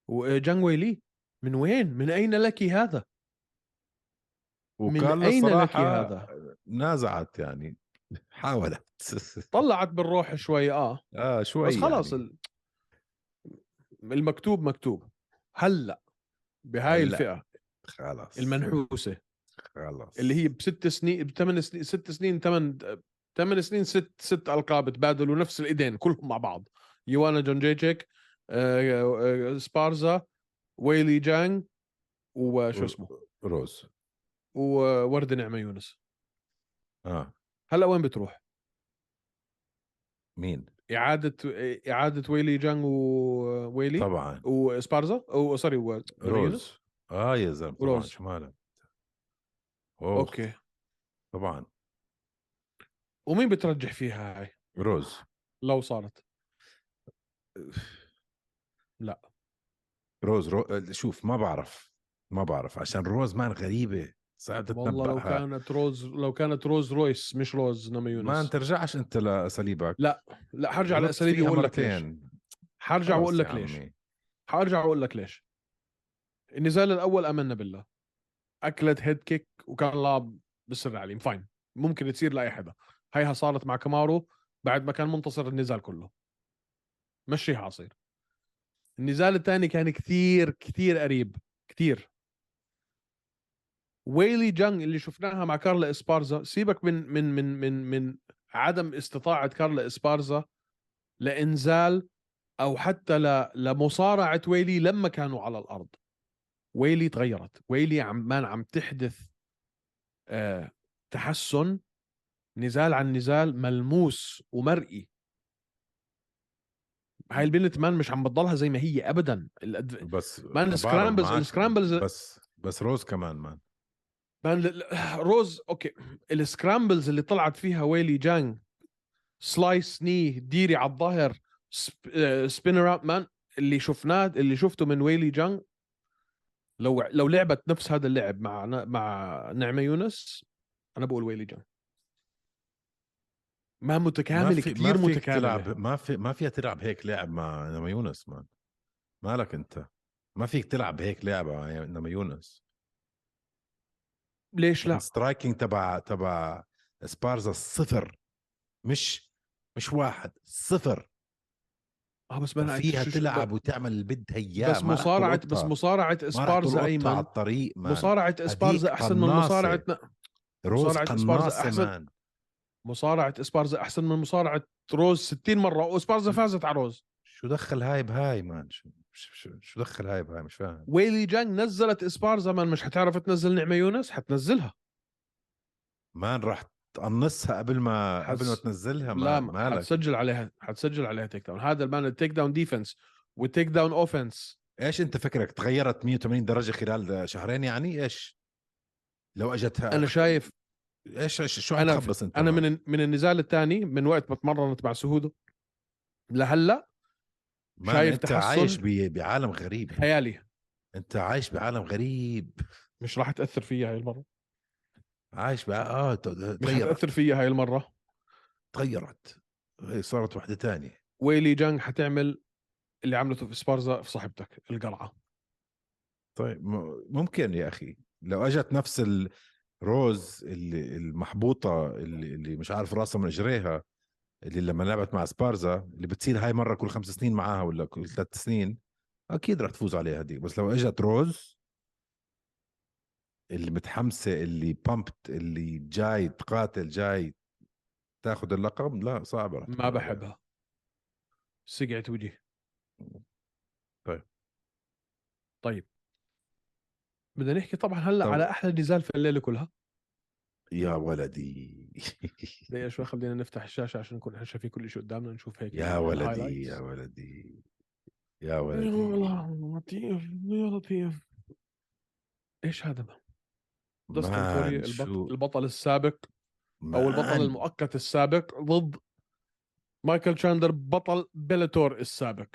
و- جانج ويلي من وين؟ من أين لك هذا؟ من أين لك هذا؟ نازعت يعني حاولت طلعت بالروح شوي آه آه شوي بس خلاص يعني. ال- المكتوب مكتوب هلأ بهاي هلأ. الفئة خلاص المنحوسة خلاص اللي هي بست سنين بثمان سنين ست سنين ثمان ثمان سنين ست ست ألقاب تبادلوا نفس الإيدين كلهم مع بعض. يوانا يوندجيجيك آه، آه، سبارزا ويلي جانج وشو اسمه؟ روز. روز نما يونس. آه. هلا وين بتروح؟ مين؟ إعادة إعادة ويلي جانج وويلي طبعا. وسبارزا أو sorry و- روز. آه يا زلمة روز. شو مالك أوه. okay. طبعا. ومين بترجح فيها هاي؟ روز. لو صارت؟ لا. روز رو... شوف ما بعرف ما بعرف عشان روز man غريبة صعب والله لو تتنبأها كانت روز لو كانت روز روز مش روز نما يونس. ما ترجعش أنت لأساليبك. لا لا حرجع لأساليبي وأقول لك ليش. حرجع وأقول لك ليش. حرجع وأقول لك ليش. النزال الأول آمنا بالله. أكلت head kick وكان لاعب بالسر عليم fine ممكن تصير لأي حدا. هيها صارت مع كامارو بعد ما كان منتصر النزال كله. مشيها عصير. النزال الثاني كان كثير كثير قريب كثير. ويلي جانج اللي شفناها مع كارلا إسبارزا سيبك من من من من من عدم استطاعة كارلا إسبارزا لإنزال أو حتى. لمصارعة ويلي لما كانوا على الأرض. ويلي تغيرت. ويلي عم man عم تحدث آه تحسن. نزال عن نزال ملموس ومرئي. هاي البنت man مش عم بتضلها زي ما هي ابدا. الأد... بس man بعرف ال scrambles بس بس روز كمان man man روز okay. ال scrambles اللي طلعت فيها ويلي جانج slice knee ديري على الظهر sp... spin her out man اللي شفناه اللي شفته من ويلي جانج لو لو لعبت نفس هذا اللعب مع مع ناماجوناس أنا بقول ويلي جانج MMA متكامل ما في- كثير MMA متكامل. تلعب ما في ما فيها تلعب هيك لعب مع ناماجوناس man. مالك انت؟ ما فيك تلعب هيك لعبة مع ناماجوناس. ليش لا؟ ال striking تبع تبع سبارزا صفر مش مش واحد صفر. آه بس ما فيها تلعب وتعمل اللي بدها إياه بس مصارعة. بس مصارعة اسبارزا تلقطها على أيمن. الطريق man. مصارعة اسبارزا أحسن من. مصارعة روز مصارعة إسبارزا قناصة أحسن. man. مصارعة إسبارزا أحسن من مصارعة روز 60 مرة وإسبارزا فازت على روز. شو دخل هاي بهاي؟ man شو شو, دخل هاي بهاي؟ مش فاهم. ويلي جانج نزلت إسبارزا من مش حتعرف تنزل ناماجوناس؟ حتنزلها. man راح تقنصها قبل ما حس- قبل ما تنزلها؟ man لا مالك. حتسجل عليها حتسجل عليها take down هذا ال man ال take down defense وال take down offense إيش أنت فكرك؟ تغيرت 180 درجة خلال شهرين يعني؟ إيش؟ لو اجتها أنا شايف إيش إيش شو عم تخبص أنت أنا؟ من من النزال الثاني من وقت ما تمرنت مع سيهودو لهلا شايف أنت تحسن؟ عايش ب- بعالم غريب. خيالي. أنت عايش بعالم غريب. مش راح تأثر فيها هاي المرة. عايش بع... آه مش تغيرت. حتاثر فيها هاي المرة. تغيرت. هي صارت وحدة تانية. ويلي جانج حتعمل اللي عملته في سبارزا في صاحبتك القرعه طيب ممكن يا أخي. لو أجت نفس الروز اللي المحبوطة اللي, اللي مش عارف راسها من اجريها اللي لما لعبت مع سبارزا اللي بتصير هاي مرة كل خمس سنين معاها ولا كل ثلاث سنين أكيد رح تفوز عليها دي بس لو إجت روز اللي متحمسة اللي بامبت اللي جاي تقاتل جاي تاخذ اللقب لا صعبة رح ما. بحبها سقعت وجهي طيب. طيب بدنا نحكي طبعا هلأ طب- على أحلى نزال في الليلة كلها يا ولدي دقيقه شوي خلينا نفتح الشاشة عشان نكون إحنا شايفين كل شيء قدامنا نشوف هيك يا ولدي. يا ولدي يا يا ولدي لطيف يا لطيف إيش هذا شو- البطل, البطل السابق أو البطل المؤقت السابق ضد مايكل تشاندلر بطل بيلاتور السابق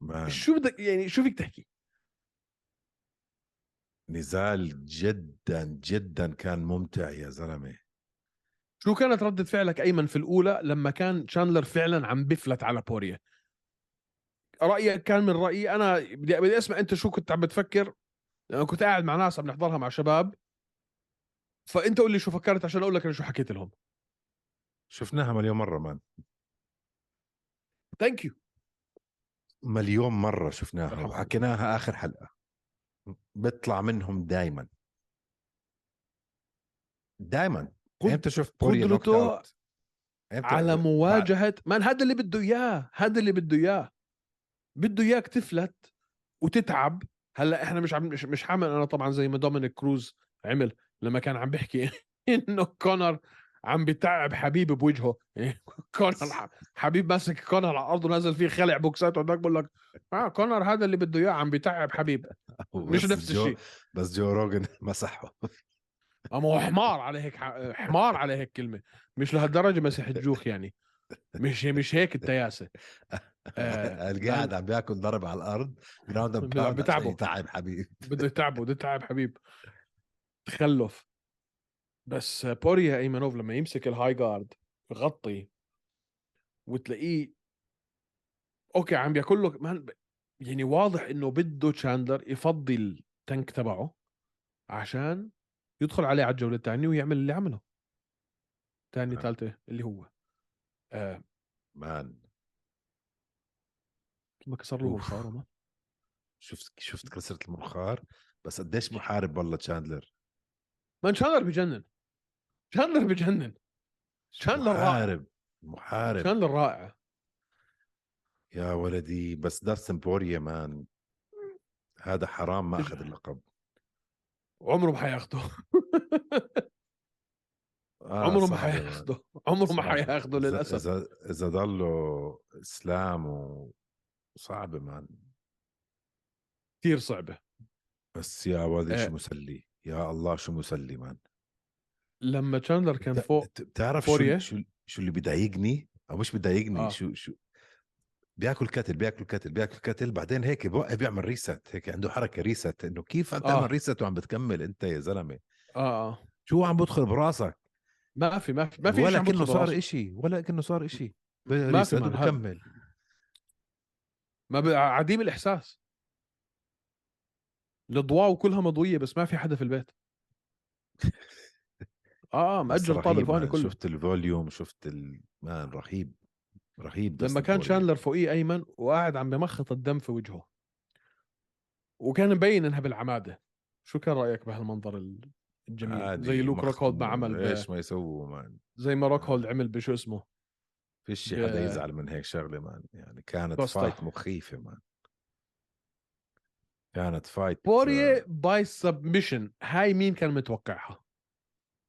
man. شو بدك يعني شو فيك تحكي؟ نزال جدا جدا كان ممتع يا زلمة. شو كانت ردة فعلك أيمن في الأولى لما كان تشاندلر فعلا عم بفلت على بوريا رأيك كان من رأيي أنا بدي بدي أسمع أنت شو كنت عم بتفكر. لأن كنت قاعد مع ناس عم نحضرها مع شباب. فأنت قول لي شو فكرت عشان أقول لك أنا شو حكيت لهم. شفناها مليون مرة man. thank you مليون مرة شفناها. وحكيناها آخر حلقة. بيطلع منهم دائما دائما إمتى شفت قدرته على مواجهه man هذا اللي بده إياه هذا اللي بده إياه. بده إياك تفلت وتتعب. هلأ إحنا مش عم مش, مش حامل أنا طبعا زي ما دومينيك كروز عمل لما كان عم بيحكي إنه كونر عم بتعب حبيب بوجهه. يعني كونر حبيب ماسك كونر على الأرض ونازل فيه خلع بوكسات وهداك بقول لك آه كونر هذا اللي بده إياه عم بتعب حبيب. مش نفس الشيء. بس جو روجن مسحه. أما هو حمار على هيك حمار على هيك كلمة. مش لهالدرجة مسح الجوخ يعني. مش مش هيك التياسة. آه، القاعد عم بياكل ضرب على الأرض ground بتعبه. تعب حبيب. بده يتعبه بده يتعب حبيب. تخلف. بس بوريا إيمانوف لما يمسك ال high guard يغطي وتلاقيه okay عم بياكل له man يعني واضح إنه بده تشاندلر يفضي ال tank تبعه عشان يدخل عليه على الجولة الثانية ويعمل اللي عمله. ثاني. ثالثه اللي هو. آه. مان ما كسر له. منخاره ما. شفت شفت كسرة المنخار بس قديش محارب والله تشاندلر. man شاندلر بجنن. شاندلر بجنن تشاندلر رائع. محارب محارب. شاندلر رائع. يا ولدي بس داستن بوريا man. هذا حرام ما أخذ اللقب. وعمره ما حياخده. آه عمره ما. حياخده. عمره ما. حياخده للأسف. إذا إذا ضله إسلام وصعبة man. كثير صعبة. بس يا ولدي آه. شو مسلي؟ يا الله شو مسلي man. لما تشاندلر كان بت- فوق بت- بتعرف شو بوريا؟ شو شو اللي بضايقني أو مش بضايقني آه. شو شو بياكل كتل بياكل كتل بياكل كتل بعدين هيك بوقف بيعمل rest هيك عنده حركة rest إنه كيف عم آه. تعمل rest وعم بتكمل أنت يا زلمة آه آه شو عم بدخل براسك ما في ما في ما في ولا كأنه صار. إشي ولا كأنه صار إشي ما في وبكمل ما ب... عديم الإحساس الأضواء كلها مضوية بس ما في حدا في البيت آه طابق funny man. كله. شفت ال volume شفت ال... man رهيب رهيب لما كان. شاندلر فوقيه أيمن وقاعد عم بمخط الدم في وجهه. وكان مبين إنها بالعمادة. شو كان رأيك بهالمنظر الجميل؟ عادي، زي لوك روكهولد ما عمل. إيش ما يسووا man. زي ما روكهولد عمل بشو اسمه؟ فيش ب- حدا يزعل من هيك شغلة مان يعني كانت. fight مخيفة man. كانت fight بوريه by submission هاي مين كان متوقعها؟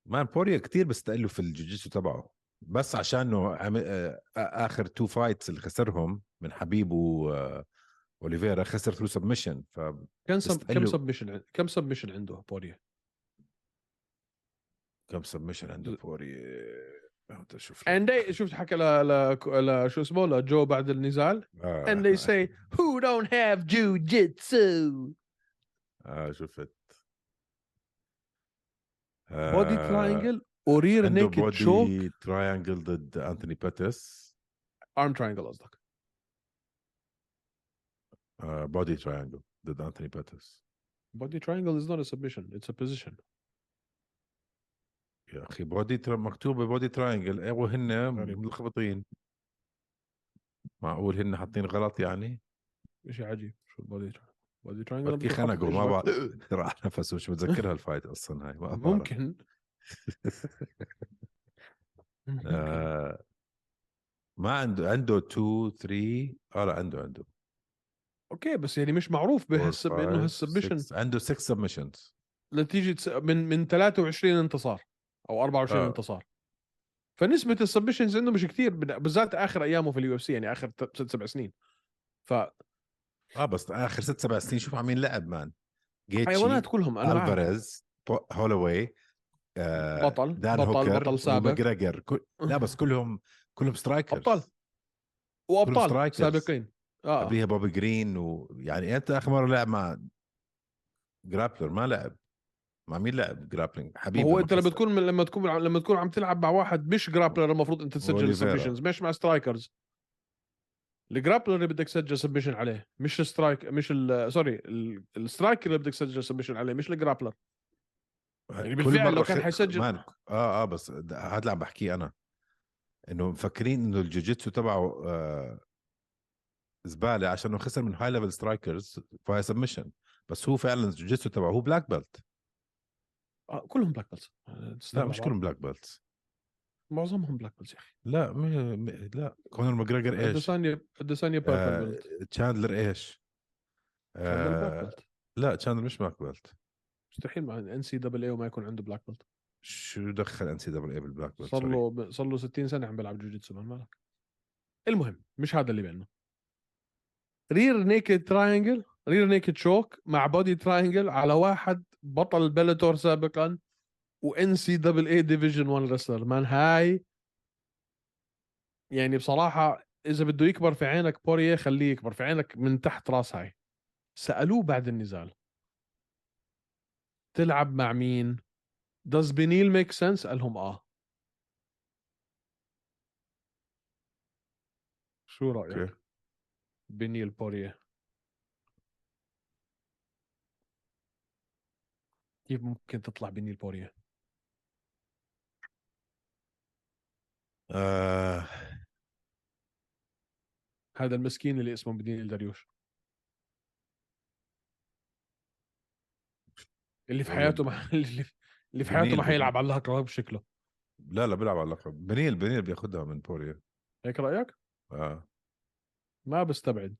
man بوريا كتير بستقله في الجوجيتسو تبعه بس عشانه. آه، آخر two fights اللي خسرهم من حبيب و آه، أوليفيرا خسر through submission ف كم سب... كم submission كم submission عنده بوريه كم submission عنده بوريا؟ and they شفت حكى ل... ل... ل... شو اسمه لجو بعد النزال. آه. and they say who don't have jujitsu آه شفت body آه، triangle و rear naked choke body triangle ضد انتوني باتس arm triangle قصدك. body triangle ضد انتوني باتس body triangle is not a submission it's a position. يا أخي body tri مكتوبه body triangle أيوه هن. ملخبطين. معقول هن حاطين غلط يعني؟ شيء عجيب شو ال body body triangle بركي خنقوا ما بعرف. راح نفسه مش متذكرها ال fight أصلا هاي ما. ممكن. آه ما عنده عنده 2 3 آه لا عنده عنده. okay بس يعني مش معروف بهال sub انه هال submission عنده 6 submissions نتيجة س- من من 23 انتصار أو 24 آه. انتصار. فنسبة ال submissions عنده مش كثير بالذات آخر أيامه في ال UFC يعني آخر ست سبع سنين. ف آه بس آخر ست سبع سنين شوف عم مين لعب man جيتشي حيوانات كلهم أنا. ألفاريز هولوي آه بطل دان بطل هوكر بطل سابق. كل... لا بس كلهم كلهم strikers. أبطال. وأبطال. سابقين. آه. قبليها بوبي جرين ويعني أنت آخر مرة لعب مع grappler ما لعب. مع مين لعب grappling حبيب هو أنت لما. تكون لما تكون لما تكون عم تلعب مع واحد مش grappler المفروض أنت تسجل. submissions مش مع strikers. ال grappler اللي بدك تسجل submission عليه مش ال strike مش ال- sorry ال- ال striker اللي بدك تسجل submission عليه مش ال grappler. يعني كل بالفعل لو كان حيسجل- man آه آه بس هذا اللي عم بحكيه أنا. إنه مفكرين إنه الجوجيتسو تبعه آه زبالة عشان خسر من high level strikers فهي submission بس هو فعلا الجوجيتسو تبعه هو black belt آه كلهم black belts لا مش كلهم black belt معظمهم black belts يا أخي. لا م... م... لا. كونر ماجريجر إيش؟ أديسانيا أديسانيا آه... belt تشاندلر إيش؟ آه... belt. لا تشاندلر مش black belt مستحيل مع NCAA وما يكون عنده black belt شو دخل NCAA بال black belt صار. له صار له 60 سنة عم بيلعب جوجيتسو مالك. المهم مش هذا اللي بيننا. rear naked triangle rear naked choke مع body triangle على واحد بطل بيلاتور سابقا. و NCAA division 1 wrestler man هاي يعني بصراحة إذا بده يكبر في عينك بوريه خليه يكبر في عينك من تحت راس هاي. سألوه بعد النزال. تلعب مع مين؟ Does بنيل make sense قال لهم آه. شو رأيك؟ okay. بنيل بوريه كيف ممكن تطلع بنيل بوريه آه. هذا المسكين اللي اسمه بنيل داريوش اللي في حياته ما اللي في- حياته ما حيلعب. على اللقب بشكله. لا لا بيلعب على اللقب بنيل بنيل بياخدها من بوريا هيك رأيك؟ آه. ما بستبعد.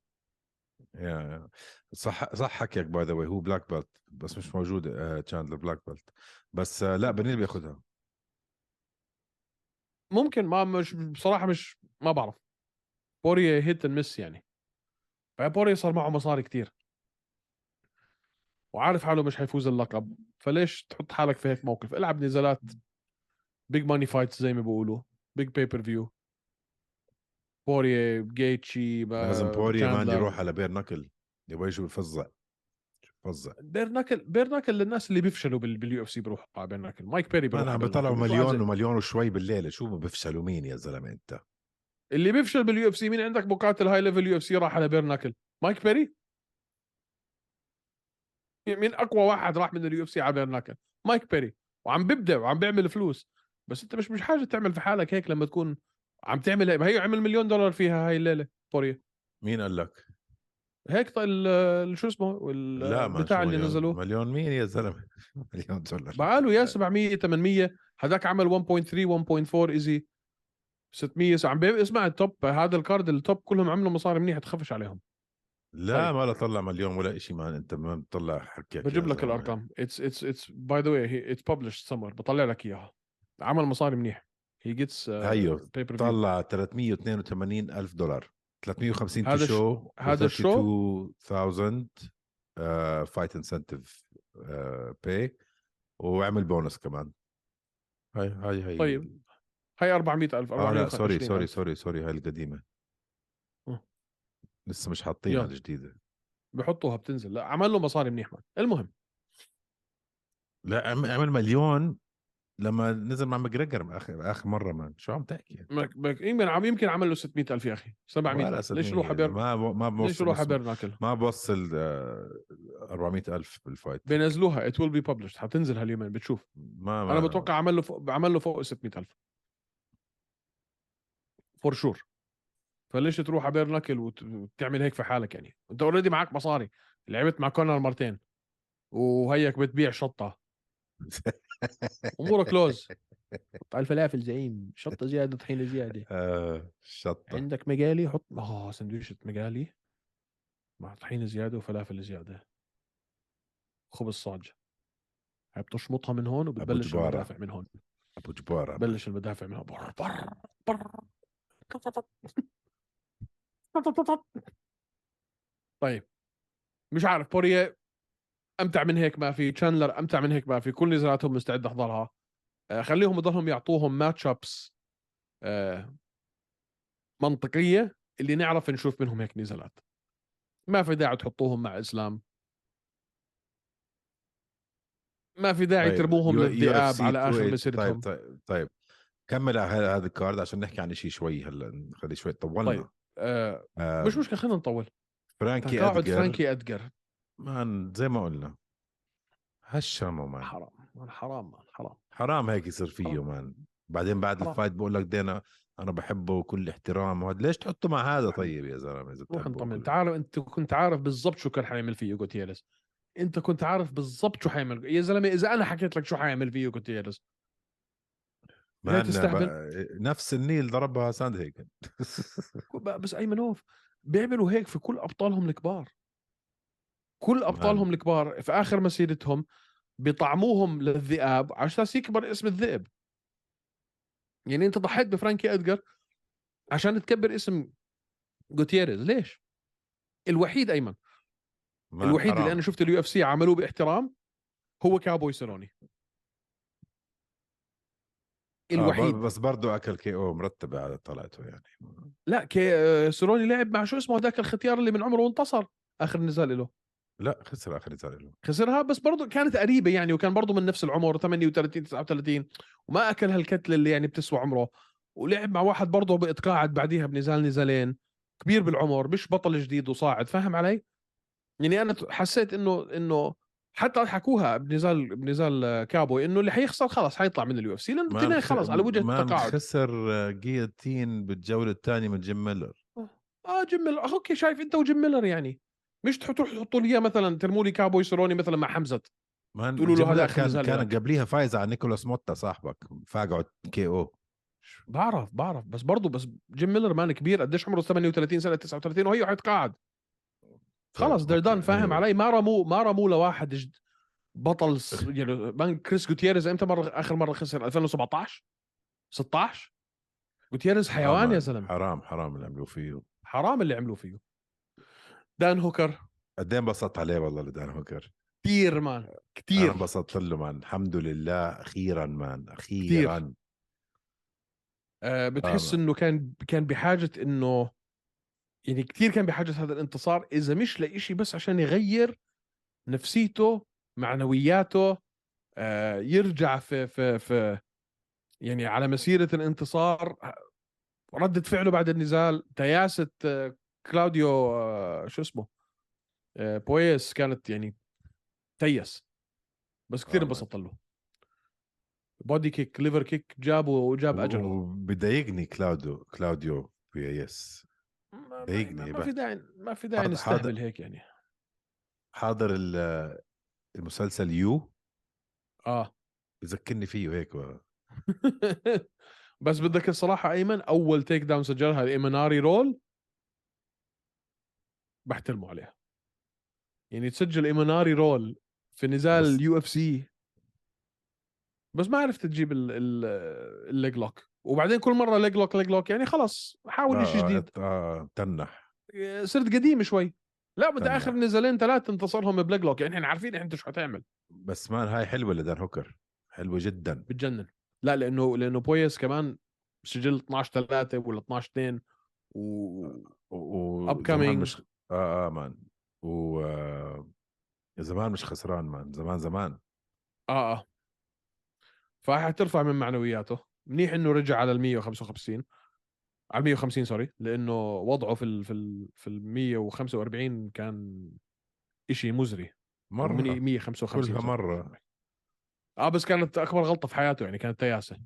yeah. صح صح حكيك by the way هو black belt بس مش موجود تشاندلر black belt بس آه لا بنيل بياخدها. ممكن ما مش بصراحة مش ما بعرف. بوريا هيت مس يعني. فبوريا صار معه مصاري كتير. وعارف حاله مش حيفوز اللقب فليش تحط حالك في هيك موقف؟ العب نزالات. بيج ماني فايتس زي ما بيقولوا. بيج بيبر فيو بوريا جيتشي لازم بوريا مان يروح على بير نكل يبغى يجوا يفزع يفزع بير ناكل بير ناكل للناس اللي بيفشلوا باليو اف سي بيروحوا على بير ناكل مايك بيري بيروح أنا عم ناكل. مليون. ومليون وشوي بالليله شو بيفشلوا مين يا زلمة أنت؟ اللي بيفشل بال UFC مين عندك مقاتل high level UFC راح على bare knuckle مايك بيري مين أقوى واحد راح من ال UFC على bare knuckle مايك بيري وعم بيبدع وعم بيعمل فلوس. بس أنت مش مش حاجة تعمل في حالك هيك لما تكون عم تعمل هي عمل مليون دولار فيها هاي الليلة بوريا مين قال لك؟ هيك طيب ال- شو اسمه وال- لا ما بتاع شو اللي مليون نزلوه. مليون مين يا زلمة. مليون دولار. بقاله يا 700 800 هذاك عمل 1.3 1.4 easy 600 عم بي- اسمع ال top هذا ال card ال top كلهم عملوا مصاري منيح تخافش عليهم. لا طيب. ما لا طلع مليون ولا شيء man أنت ما بتطلع حكيك بجيب لك. الأرقام. it's it's it's by the way it's published somewhere بطلع لك إياها. عمل مصاري منيح. هي جيتس هيو pay-per طلع 382 ألف دولار. 350 هذا show هذا ال show؟ 32000 fight incentive pay وعمل بونس كمان هاي هاي هاي طيب هاي 400000 آه لا 420 sorry sorry. sorry sorry هاي القديمة. لسه مش حاطينها. الجديدة بحطوها بتنزل لا عمل له مصاري منيح المهم لا عم- عمل مليون لما نزل مع ماجريجر اخر آخر مرة man شو عم تحكي. مك- مك- يمكن عم يمكن عمل له 600000 يا أخي 700 ولا ليش 700 يروح على bare ما ما بوصل ليش يروح على نص- bare knuckle ما بوصل آه، 400 ألف بال fight. بينزلوها. it will be published حتنزل هاليومين. بتشوف. ما, ما. أنا بتوقع عمل له فوق عمل له فوق 600000 for sure فليش تروح على bare knuckle وت- وتعمل هيك في حالك يعني؟ أنت already معك مصاري. لعبت مع كونر مرتين. وهيك بتبيع شطة. أمورك لوز. قطع الفلافل زعيم شطة زيادة طحينة زيادة. آه شطة. عندك مقالي حط آه سندويشة مقالي مع طحينة زيادة وفلافل زيادة. خبز صاج بتشمطها من هون وبتبلش. المدافع من هون. أبو جبارة بلش المدافع من هون. بر بر بر طيب. مش عارف بوريه أمتع من هيك ما في تشاندلر أمتع من هيك ما في كل نزالاتهم مستعد أحضرها. آه، خليهم يضلهم يعطوهم ماتش ابس منطقية اللي نعرف نشوف منهم هيك نزالات ما في داعي تحطوهم مع إسلام. ما في داعي طيب، ترموهم للذئاب على آخر 208. مسيرتهم. طيب طيب. طيب كمل على هذا ال card عشان نحكي عن شيء شوي هلا نخلي شوي طولنا. طيب. آه آه مش مشكلة خلينا نطول. فرانكي أدجر. فرانكي أدجر. man زي ما قلنا. هالشمو man. حرام man حرام man حرام. حرام هيك يصير فيه حرام. man. بعدين بعد حرام. ال fight بقول لك دانا أنا بحبه وكل احترام وهذا ليش تحطه مع هذا طيب يا زلمة إذا روح بتحبه نطمن وكل- تعال أنت كنت عارف بالضبط شو كان حيعمل فيه جوتيريز أنت كنت عارف بالضبط شو حيعمل. يا زلمة إذا أنا حكيت لك شو حيعمل فيه جوتيريز man تستهبل. نفس ال knee اللي ضربها ساندهيجن بس أيمن UFC بيعملوا هيك في كل أبطالهم الكبار. كل أبطالهم الكبار في آخر مسيرتهم بيطعموهم للذئاب. على أساس يكبر اسم الذئب؟ يعني أنت ضحيت بفرانكي ادجر عشان تكبر اسم جوتيريز ليش؟ الوحيد أيمن. الوحيد حرام. اللي أنا شفت ال UFC عملوه باحترام هو كابوي سيروني آه، الوحيد. بس برضه أكل KO مرتبه على طلعته يعني. لا KO آه، سيروني لعب مع شو اسمه هذاك الختيار اللي من عمره وانتصر آخر نزال له. لا خسر آخر نزال له. خسرها بس برضه كانت قريبة يعني وكان برضه من نفس العمر 38 39 وما أكل هالكتلة اللي يعني بتسوى عمره. ولعب مع واحد برضه بتقاعد بعديها بنزال نزالين كبير بالعمر مش بطل جديد وصاعد فاهم علي؟ يعني أنا حسيت إنه إنه حتى حكوها بنزال بنزال كابوي إنه اللي حيخسر خلاص حيطلع من ال UFC لأن man الاثنين خ- خلص على وجه التقاعد. خسر guillotine بالجولة الثانية من جيم ميلر. آه جيم ميلر. okay شايف أنت وجيم ميلر يعني. مش تحطوا تحطوا لي اياه مثلا ترموا لي كابوي سيروني مثلا مع حمزة. تقولوا له هذا كان كان. قبليها فايز على نيكولاس موتا صاحبك فاقعه KO. بعرف بعرف. بس برضه بس جيم ميلر man كبير قديش عمره 38 سنة 39 وهي حيتقاعد خلاص طيب، دردان okay، فاهم أيوة. علي؟ ما رموا ما رموا لواحد جد بطل يعني man كريس جوتيريز إمتى مره آخر مرة خسر؟ 2017 16 جوتيريز حيوان يا زلمه حرام حرام اللي عملوا فيه. حرام اللي عملوه فيه. دان هوكر. قد إيه انبسطت عليه والله لدان هوكر؟ كثير man أنا كثير انبسطت له man الحمد لله أخيرا man أخيرا. آه بتحس آه. إنه كان كان بحاجة إنه يعني كثير كان بحاجة هذا الانتصار إذا مش لإشي بس عشان يغير نفسيته معنوياته آه يرجع في في في يعني على مسيرة الانتصار ردة فعله بعد النزال تياسة آه، كلاوديو آه، شو اسمه؟ آه، بويس كانت يعني تيس. بس كثير آه، انبسطت له. body kick liver kick جابه وجاب أجله. وبضايقني كلاوديو كلاوديو يس ما- ضايقني ما. في داعي ما في داعي نستهبل هيك يعني. حاضر ال- المسلسل يو آه. بذكرني فيه هيك بقى. بس بدك الصراحه أيمن أول takedown سجلها ال Imanari roll. بحترمه عليها. يعني تسجل Imanari roll في نزال ال UFC بس ما عرفت تجيب ال- ال- ال leg lock وبعدين كل مرة leg lock leg lock يعني خلص حاول شيء آه، جديد. آه تنح. صرت قديم شوي. لا بدي. اخر نزالين ثلاث انتصرهم ب leg lock يعني إحنا عارفين أنت شو حتعمل. بس man هاي حلوة لدان هوكر. حلوة جدا. بتجنن. لا لأنه لأنه بويس كمان سجل 12 3 ولا 12 2 و و... و... مش آه آه man. و آه، زمان مش خسران man. زمان زمان. آه آه. فحترفع من معنوياته. منيح إنه رجع على ال 155 على 150 sorry لإنه وضعه في ال في ال في ال 145 كان شيء مزري. مرة. من 155 كلها sorry. مرة. آه بس كانت أكبر غلطة في حياته يعني كانت تياسة.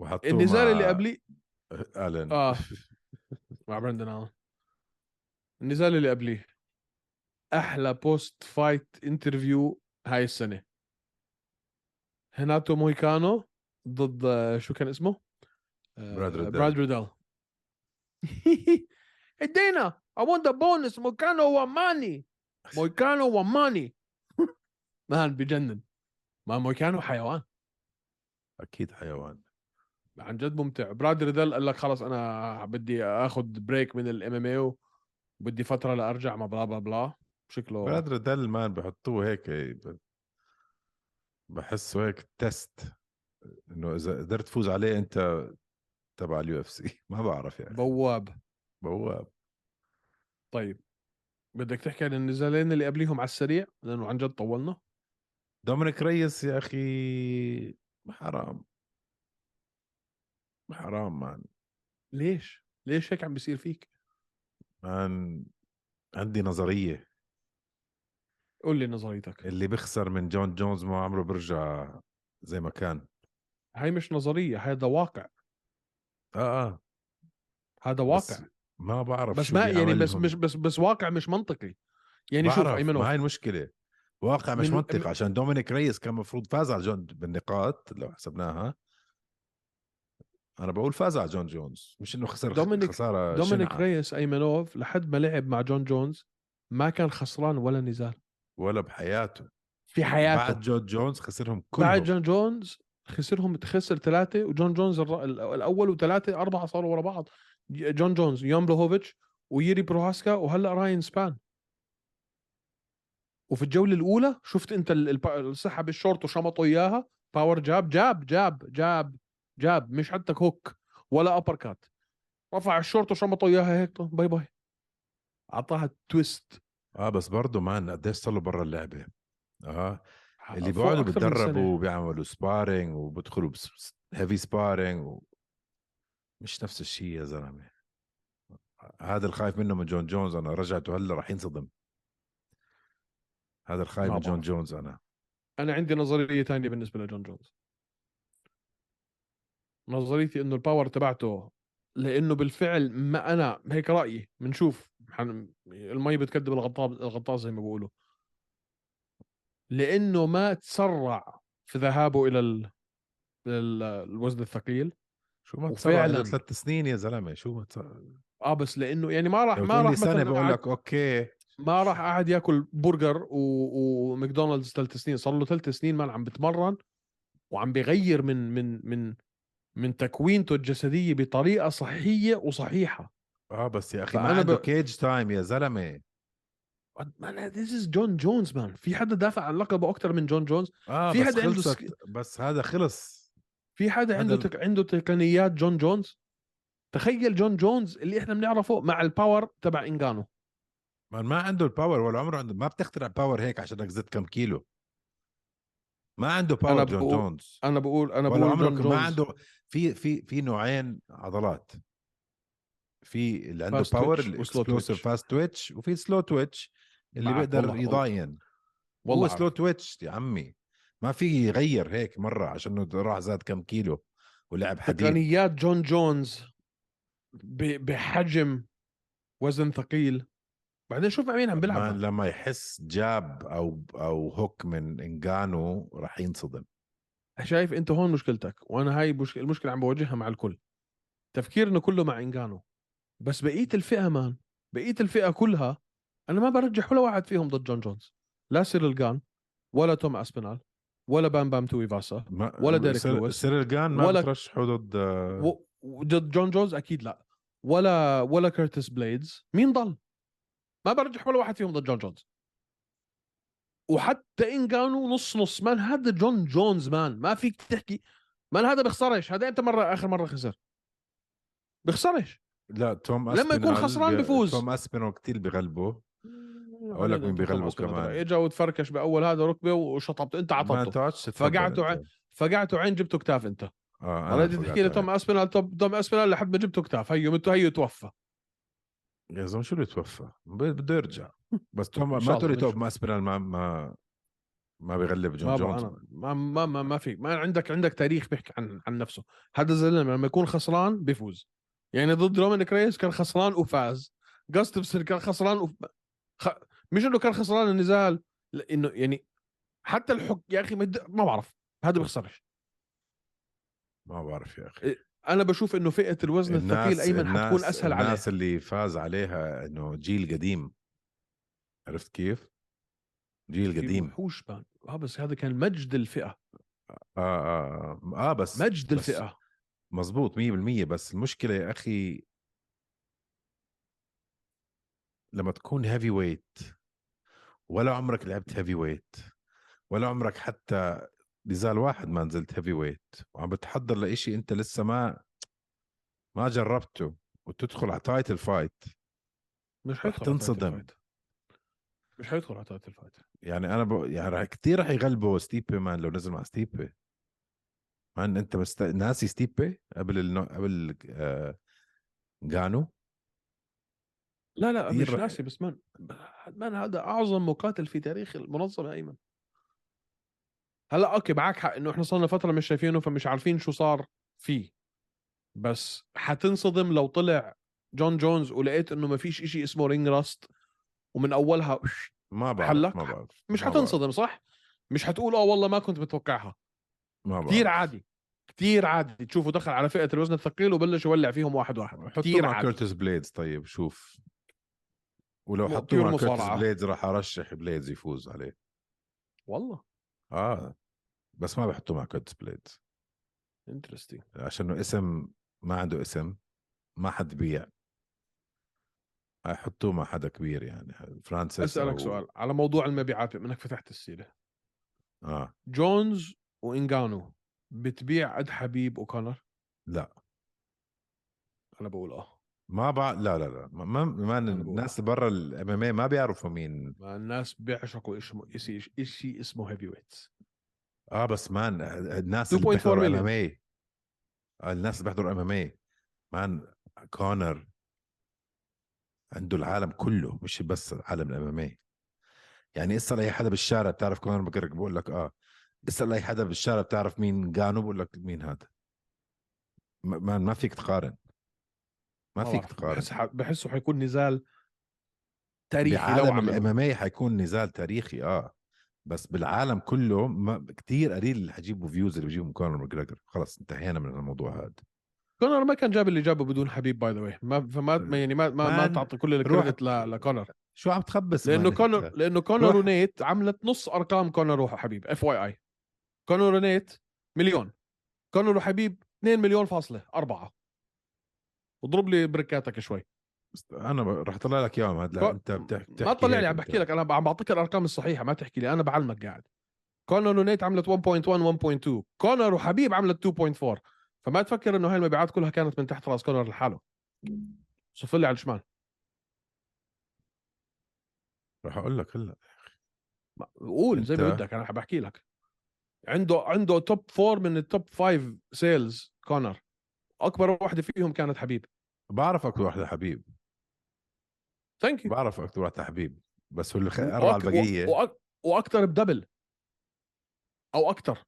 وحطوه النزال مع اللي قبليه آلن. آه. مع برندن آلن. النزال اللي قبليه. أحلى post-fight interview هاي السنة. هناتو مويكانو ضد آه، شو كان اسمه؟ آه، براد ريدل. براد ريدل إدينا I want the bonus. مويكانو want money مويكانو want money man بجنن. ما مويكانو حيوان. أكيد حيوان. عن جد ممتع. براد ريدل قال لك خلص أنا بدي آخذ break من ال MMA وبدي فترة لأرجع ما بلا بلا بلا شكله براد ريدل man بحطوه هيك بحسه هيك test إنه إذا قدرت تفوز عليه أنت تبع ال UFC. ما بعرف يعني. بواب. بواب. طيب بدك تحكي عن النزالين اللي قبليهم على السريع؟ لأنه عن جد طولنا. دومينيك ريس يا أخي حرام. حرام man ليش؟ ليش هيك عم بيصير فيك؟ man عندي نظرية. قول لي نظريتك. اللي بيخسر من جون جونز ما عمره برجع زي ما كان. هاي مش نظرية هذا واقع. آه آه. هذا بس واقع. ما بعرف بس ما يعني بس. مش بس بس واقع مش منطقي. يعني شوف ايمن هاي المشكلة. واقع مش من- منطق من- عشان دومينيك ريس كان المفروض فاز على جون بالنقاط لو حسبناها. أنا بقول فاز على جون جونز مش إنه خسر دومينيك- خسارة دومينيك شنعة. ريس أيمنوف لحد ما لعب مع جون جونز ما كان خسران ولا نزال. ولا بحياته. في حياته. بعد جون جونز خسرهم كلهم. بعد جون جونز خسرهم خسر ثلاثة وجون جونز الر- ال- الأول وثلاثة أربعة صاروا ورا بعض. جون جونز يان بلوهوفيتش ويري بروهاسكا وهلأ راين سبان. وفي الجولة الأولى شفت أنت ال- الب- سحب الشورت وشمطه إياها power jab jab jab jab. jab مش حتى hook ولا uppercut رفع الشورت وشمطه إياها هيك bye bye أعطاها twist آه بس برضه man قديش صار له برا اللعبة؟ آه اللي بيقعدوا. بيتدربوا وبيعملوا sparring وبيدخلوا heavy sparring و... مش نفس الشيء يا زلمة. هذا الخايف منه من جون جونز أنا رجعته هلا راح ينصدم. هذا الخايف من جون. جونز أنا. أنا عندي نظرية تانية بالنسبة لجون جونز. نظريتي إنه ال power تبعته لإنه بالفعل ما أنا هيك رأيي بنشوف. المي بتكذب الغطاء الغطاس زي ما بيقولوا لإنه ما تسرع في ذهابه إلى ال... الوزن الثقيل شو ما. وفعلا ثلاث سنين يا زلمة شو ما تص... آه بس لإنه يعني ما راح ما راح سنة بقول لك okay ما راح قاعد ياكل برجر و... وماكدونالدز ثلاث سنين صار له ثلاث سنين ما عم بتمرن وعم بيغير من من من من تكوينته الجسدية بطريقة صحية وصحيحة. آه بس يا أخي ما عنده ب- cage time يا زلمة. man this is جون جونز man في حدا دافع عن لقبه أكثر من جون جونز آه في بس حدا عنده سك- بس هذا خلص. في حدا عنده تك... عنده تقنيات جون جونز تخيل جون جونز اللي إحنا بنعرفه مع ال power تبع انجانو ما ما عنده ال power ولا عمره عنده ما بتخترع power هيك عشان زدت كم كيلو. ما عنده power أنا جون بقول- جونز أنا بقول أنا بقول جون ما جونز عنده في في في نوعين عضلات. في اللي عنده power ال explosive. fast twitch وفي slow twitch اللي بيقدر يضاين. والله هو slow. twitch يا عمي. ما في يغير هيك مرة عشان راح زاد كم كيلو. ولعب حديد. تقنيات جون جونز. بحجم وزن ثقيل. بعدين شوف مع مين عم بيلعب لما يحس jab أو أو hook من إنجانو راح ينصدم. شايف أنت هون مشكلتك وأنا هاي مش... المشكلة عم بواجهها مع الكل. تفكيرنا كله مع إنجانو. بس بقية الفئة man بقية الفئة كلها أنا ما برجح ولا واحد فيهم ضد جون جونز. لا سيريل جان ولا توم أسبينال ولا بام بام توي فاسا ولا ديريك سير- لويس. سيريل جان ما ولا- بترشحه ضد وضد جون جونز أكيد لا. ولا ولا كيرتس بليدز. مين ضل؟ ما برجح ولا واحد فيهم ضد جون جونز. وحتى إن كانوا نص نص man هذا جون جونز man. ما فيك تحكي. man هذا بيخسرش هذا إمتى مرة آخر مرة خسر؟ بيخسرش لا توم لما يكون خسران بي- بفوز. توم أسبينال كتير بغلبه. أقول لك مين بيغلبه كمان. إجا وتفركش بأول هذا ركبة وشطبته أنت تتفضل فقعته أنت. فقعته عين جبته كتاف أنت. آه أنا بدي تحكي لي توم. أسبينال توم توم أسبينال لحد ما جبته كتاف. هيو متو هيو توفى. يا زلمة شو اللي توفى؟ بده يرجع. بس توم ما لي بنشوف. توم اسبينال ما ما ما بيغلب جون ما جونز. ما ما ما, ما في. ما عندك عندك تاريخ بيحكي عن عن نفسه. هذا الزلمة لما يكون خسران بيفوز. يعني ضد رومان كريس كان خسران وفاز. جاستبسون كان خسران وف... خ... مش إنه كان خسران النزال لأنه يعني حتى الحك يا أخي مد... ما بعرف. هذا بيخسرش. ما بعرف يا أخي. أنا بشوف إنه فئة الوزن الثقيل أيمن حتكون أسهل عليه الناس اللي فاز عليها إنه جيل قديم. عرفت كيف؟ جيل قديم. وحوش بان آه بس هذا كان مجد الفئة. آه آه آه, آه بس مجد بس الفئة. مزبوط 100% بس المشكلة يا أخي لما تكون heavyweight ولا عمرك لعبت heavyweight ولا عمرك حتى نزال واحد ما نزلت heavyweight وعم بتحضر لإشي أنت لسه ما ما جربته وتدخل على title fight مش حيدخل تنصدم. مش حيدخل على title fight يعني أنا ب... يعني رح كثير رح يغلبوا ستيبي man لو نزل مع ستيبي. man أنت مست... ناسي ستيبي قبل النو... قبل آه... نجانو؟ لا لا مش رح- ناسي بس من من هذا أعظم مقاتل في تاريخ المنظمة أيمن. هلأ okay معك حق إنه إحنا صرنا فترة مش شايفينه فمش عارفين شو صار فيه. بس حتنصدم لو طلع جون جونز ولقيت إنه ما فيش إشي اسمه ring rust ومن أولها ما بعرف حلك؟ ما بعرف مش ما. حتنصدم صح؟ مش حتقول آه والله ما كنت متوقعها. ما بعرف. كثير عادي كثير عادي. تشوفه دخل على فئة الوزن الثقيل وبلش يولع فيهم واحد واحد. كثير مع عادي. كورتس بليدز طيب شوف. ولو حطوه مع كورتس مصارعة. بليدز راح أرشح بليدز يفوز عليه. والله. آه بس ما بحطوه مع كورتس بليدز interesting عشانه اسم ما عنده اسم ما حد بيع. حطوه مع حدا كبير يعني فرانسيس أسألك أو- سؤال على موضوع المبيعات بما إنك فتحت السيرة. آه. جونز ونجانو بتبيع قد حبيب وكونر؟ لا. أنا بقول آه. ما بع... لا لا لا ما, ما. الناس برا ال MMA ما بيعرفوا مين. ما الناس بيعشقوا شيء شيء اسمه heavyweights آه بس man الناس 2.4 اللي بيحضروا MMA. الناس اللي بيحضروا MMA man كونر عنده العالم كله مش بس عالم ال MMA يعني اسال اي حدا بالشارع بتعرف كونر ماجريجر بقول لك آه. اسال اي حدا بالشارع بتعرف مين؟ نجانو بقول لك مين هذا؟ ما- ما فيك تقارن. ما فيك بعرف. تقارن بحس. بحسه حيكون نزال تاريخي بعالم ال MMA حيكون نزال تاريخي آه بس بالعالم كله ما كثير قليل اللي حجيبوا views اللي بيجيبوا كونر ماجريجر خلص انتهينا من الموضوع هذا كونر ما كان جاب اللي جابه بدون حبيب by the way ما فما ما- يعني ما ما, ما تعطي كل ال credit. لكونر شو عم تخبص لأنه كونر؟ لأنه كونر. ونيت عملت نص أرقام كونر وحبيب FYI كونر ونيت مليون كونر وحبيب 2 مليون فاصلة أربعة واضرب لي بركاتك شوي. أنا رح أطلع لك اياهم هذا لا أنت بتحكي ما تطلع لي عم بحكي لك أنا عم بعطيك الأرقام الصحيحة ما تحكي لي أنا بعلمك قاعد. كونر ونيت عملت 1.1 1.2 كونر وحبيب عملت 2.4 فما تفكر إنه هاي المبيعات كلها كانت من تحت راس كونر لحاله. صفر لي على الشمال. رح أقول لك هلأ قول زي ما بدك أنا بحكي لك. عنده عنده top four من ال top five sales كونر. أكبر واحدة فيهم كانت حبيب. بعرف أكثر واحدة حبيب. thank you بعرف أكثر واحدة حبيب. بس هو اللي خ- أربع وأك- البقية. وأك- وأكثر بدبل. أو أكثر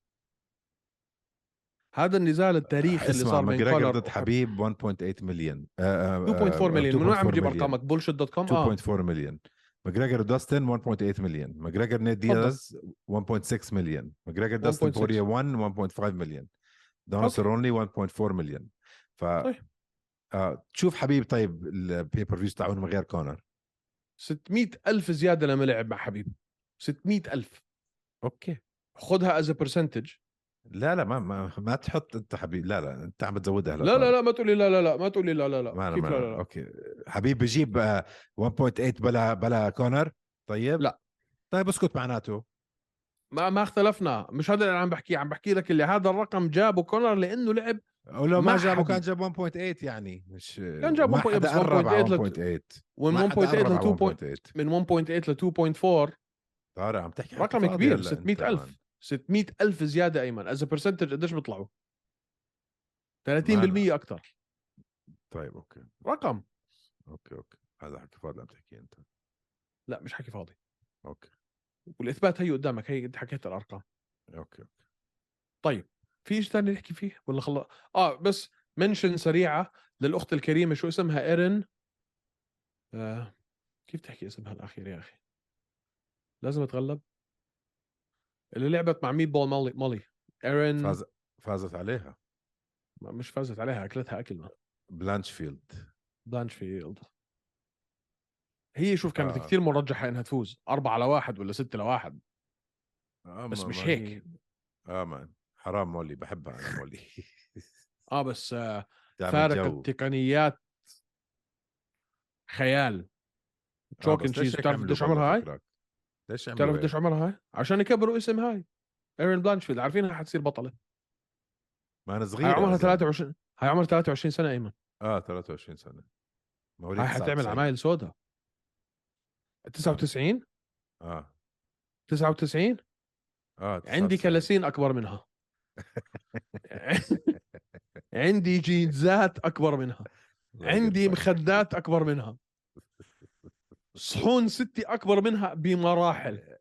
هذا النزال التاريخي اللي اسمع صار بين كونر ضد حبيب 1.8 مليون آه، آه، 2.4 آه، مليون من وين عم 2.4 تجيب. ارقامك بولشيت دوت كوم آه. 2.4 مليون ماجريجر وداستن 1.8 مليون ماجريجر نيت دياز 1.6 مليون ماجريجر داستن 1.6. بوريا 1 1.5 مليون دون أوكي. سيرونلي 1.4 مليون ف طيب. آه تشوف حبيب طيب البيبر فيوز تاعونه من غير كونر 600 ألف زيادة لما لعب مع حبيب 600 ألف okay خذها as percentage لا لا ما ما, ما تحط انت حبيب لا لا انت عم بتزودها هلا لا لا لا ما تقولي لا لا لا ما تقولي لا لا لا ما كيف ما لا لا, لا. okay حبيب بجيب آه، 1.8 بلا بلا كونر طيب لا. طيب اسكت معناته ما ما اختلفنا مش هذا اللي عم بحكيه عم بحكي لك اللي هذا الرقم جابه كونر لأنه لعب ولو ما جابه حبيب. كان جاب 1.8 يعني مش كان جاب ما 1.8 حدا بس قرب 1.8 على لت- 1.8 ومن ما 1.8 حدا قرب ل على 2. 1.8 من 1.8 ل 2.4 طارق عم تحكي حكي رقم كبير هلا 600 أنت ألف. man. 600 ألف زيادة أيمن. as percentage قديش بيطلعوا؟ 30% أكثر طيب okay. رقم. okay okay. هذا حكي فاضي عم تحكي أنت. لا مش حكي فاضي. okay. والإثبات هي قدامك. هي انت حكيت الأرقام. okay okay. طيب. في شيء ثاني نحكي فيه؟ ولا خلص آه بس mention سريعة للأخت الكريمة شو اسمها؟ إيرن؟ آه كيف تحكي اسمها الاخير يا أخي؟ لازم أتغلب. اللي لعبت مع ميت بول مولي مولي إيرن فاز فازت عليها. ما- مش فازت عليها أكلتها أكل ما. بلانشفيلد بلانشفيلد هي شوف كانت آه. كثير مرجحة إنها تفوز أربعة لواحد ولا ستة لواحد آه بس مش هيك. هي- آه man حرام مولي بحبها أنا مولي. آه بس آه فارق جو. التقنيات خيال. آه، chalk and cheese بتعرف قديش عمرها هاي؟ ليش بتعرف؟ قديش عمرها هاي؟ عشان يكبروا اسم هاي. إيرين بلانشفيلد عارفينها حتصير بطلة. ما أنا هاي صغير عمرها 23 هاي عمرها 23 سنة إيمن. آه 23 سنة. مواليد هاي حتعمل 99. عمايل سودا 99 آه. 99 آه عندي 99. كلاسين أكبر منها. عندي جينزات أكبر منها. عندي. مخدات أكبر منها. صحون ستي أكبر منها بمراحل.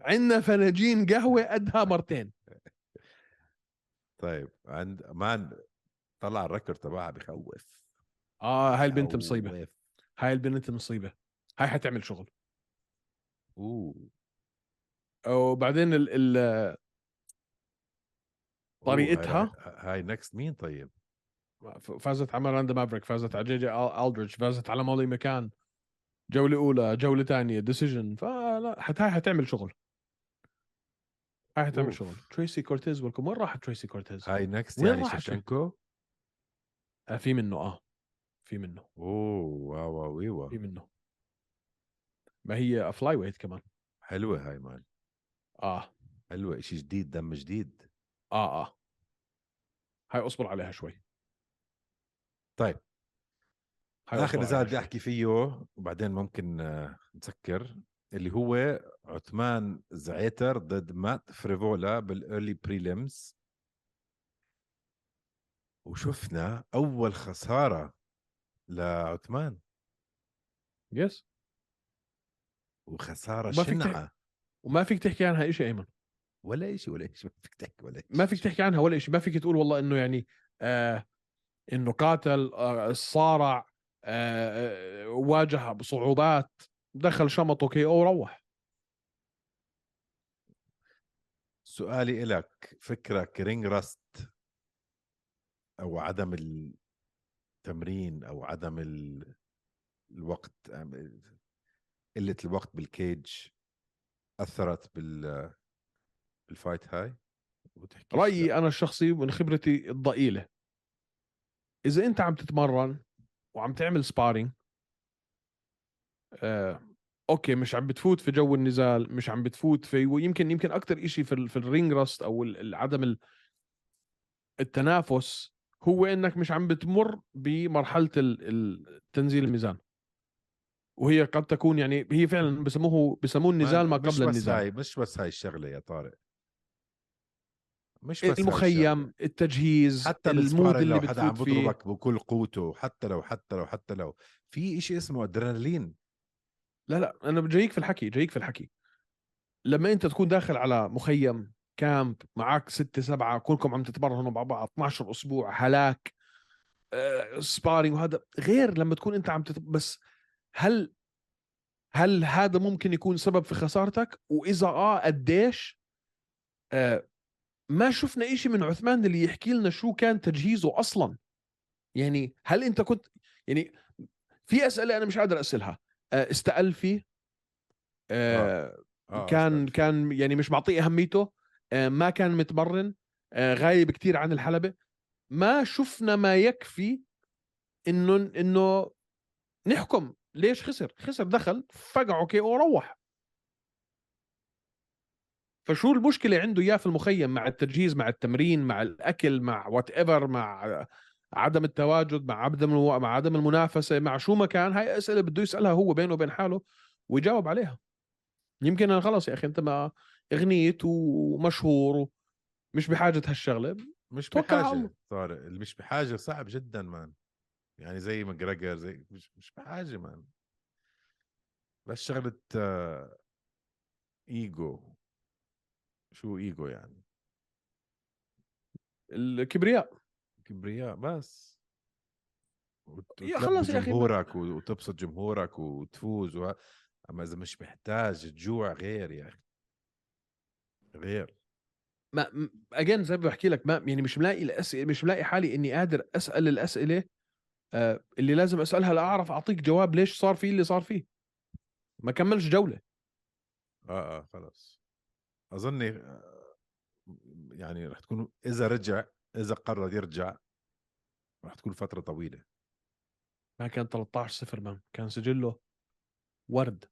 عندنا فناجين قهوة قدها مرتين. طيب عنجد man طلع ال record تبعها بخوف. آه هاي البنت مصيبة. هاي البنت مصيبة. هاي حتعمل شغل. أوه. وبعدين ال ال طريقتها؟ هاي, next مين طيب؟ فازت على ميراندا مافريك فازت على جي جي الدريدج فازت على مولي مكان جولة أولى جولة ثانية decision فلا حت هاي حتعمل شغل. هاي حتعمل أوف. شغل. تريسي كورتيز ولكم وين راحت تريسي كورتيز؟ هاي next يعني راحت؟ شفشنكو آه في منه آه في منه. أوه wow wow إيوه. في منه. ما هي fly weight كمان. حلوة هاي man. آه. حلوة شيء جديد دم جديد. آه آه. هاي أصبر عليها شوي. طيب. هاي آخر نزال بدي. احكي فيه وبعدين ممكن آه، نسكر اللي هو عثمان زعيتر ضد مات فريفولا بال early prelims وشفنا أول خسارة لعثمان. يس وخسارة شنعة. وما فيك تحكي عنها شيء أيمن. ولا شيء ولا شيء ما فيك تحكي ولا ما فيك تحكي عنها ولا شيء ما فيك تقول والله إنه يعني آه إنه قاتل آه صارع آه آه، واجه بصعوبات دخل شمطه كي أو روح. سؤالي إلك فكرك ring rust أو عدم التمرين أو عدم ال... الوقت قلة الوقت بال cage أثرت بال بال fight هاي وبتحكيش لا. رايي أنا الشخصي من خبرتي الضئيلة. إذا أنت عم تتمرن وعم تعمل sparring آه، okay مش عم بتفوت في جو النزال مش عم بتفوت في ويمكن يمكن أكثر شيء في ال- في ال ring rust أو عدم ال- التنافس هو إنك مش عم بتمر بمرحلة تنزيل الميزان. وهي قد تكون يعني هي فعلا بسموه بسموه النزال ما مش قبل بس النزال. هاي مش بس هاي الشغلة يا طارق. مش بس المخيم الشغلة. التجهيز حتى ال mood اللي لو حدا عم بضربك بكل قوته حتى لو حتى لو حتى لو. في إشي اسمه ادرينالين لا لا أنا جايك في الحكي جايك في الحكي. لما أنت تكون داخل على مخيم camp معك ستة سبعة كلكم عم تتمرنوا مع بعض 12 أسبوع هلاك آه، sparring وهذا غير لما تكون أنت عم تت... بس هل هل هذا ممكن يكون سبب في خسارتك؟ وإذا آه قديش؟ آه ما شفنا إشي من عثمان اللي يحكي لنا شو كان تجهيزه أصلا. يعني هل أنت كنت يعني في أسئلة أنا مش قادر اسالها آه استقل فيه. آه آه كان استنى. كان يعني مش معطيه أهميته. آه، ما كان متمرن آه، غايب كتير عن الحلبة. ما شفنا ما يكفي إنه إنه نحكم. ليش خسر؟ خسر دخل فقعه KO وروح. فشو المشكلة عنده إياه في المخيم مع التجهيز مع التمرين مع الأكل مع whatever مع عدم التواجد مع عدم ال... مع عدم المنافسة مع شو ما كان هاي أسئلة بده يسألها هو بينه وبين حاله ويجاوب عليها. يمكن أنا خلص يا أخي أنت ما أغنيت ومشهور ومش بحاجة هالشغلة مش الله. طارق اللي مش بحاجة صعب جدا man يعني زي ماجريجر زي مش مش بحاجة man بس شغلة آه، ايجو شو إيجو يعني. الكبرياء. كبرياء بس. وت- يا خلص يا ما- جمهورك و- وتبسط جمهورك وتفوز وه... أما إذا مش محتاج تجوع غير يا أخي. غير. ما اجين زي ما بحكي لك ما يعني مش ملاقي الاسئله مش ملاقي حالي إني قادر أسأل الأسئلة آه، اللي لازم أسألها لأعرف أعطيك جواب ليش صار فيه اللي صار فيه. ما كملش جولة. آه آه خلص أظني آه، يعني رح تكون إذا رجع إذا قرر يرجع رح تكون فترة طويلة. ما كان 13 صفر man كان سجله ورد.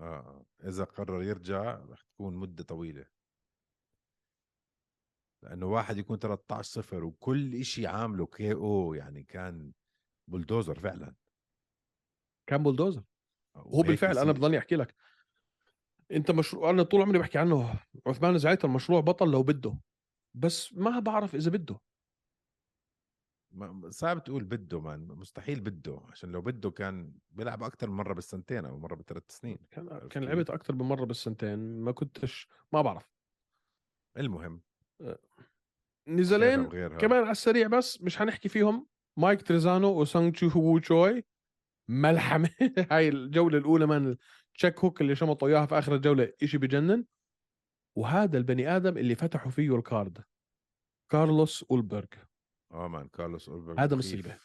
آه آه. إذا قرر يرجع رح تكون مدة طويلة. لأنه واحد يكون 13 صفر وكل إشي عامله KO يعني كان بلدوزر فعلا. كان بولدوزر. هو وهيك بالفعل أنا. بضلني أحكي لك. أنت مشروع أنا طول عمري بحكي عنه عثمان زعيتر مشروع بطل لو بده بس ما بعرف إذا بده. صعب تقول بده مان مستحيل بده عشان لو بده كان بيلعب أكثر من مرة بالسنتين أو مرة بالثلاث سنين كان كان؟ لعبت أكثر من مرة بالسنتين ما كنتش ما بعرف. المهم. نزالين غيرها وغيرها. كمان على السريع بس مش حنحكي فيهم. مايك تريزانو وسانج تشو هو تشوي ملحمة. هاي الجولة الأولى من check hook اللي شمطوا اياها في آخر الجولة إشي بجنن. وهذا البني آدم اللي فتحوا فيه ال card. كارلوس أولبرغ. آه man كارلوس أولبرغ هذا. مصيبة.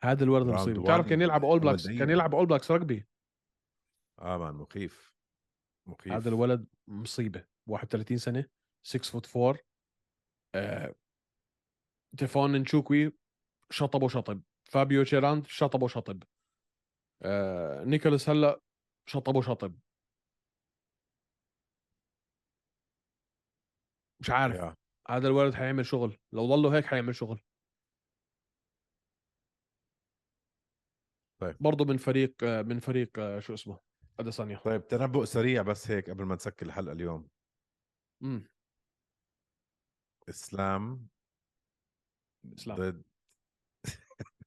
هذا الولد round مصيبة. بتعرف 1 كان يلعب All Blacks. كان يلعب All Blacks رجبي آه man مخيف. مخيف. هذا الولد مصيبة. 31 سنة 6 foot 4 آه... تيفون نشوكوي شطب وشطب. فابيو تشيراند شطب وشطب. آه... نيكولاس هلا شطب وشطب. مش عارف. هذا الولد حيعمل شغل. لو ضلوا هيك حيعمل شغل. طيب. برضه من فريق من فريق شو اسمه؟ اديسانيا طيب تنبؤ سريع بس هيك قبل ما نسكر الحلقة اليوم. امم إسلام إسلام. ضد.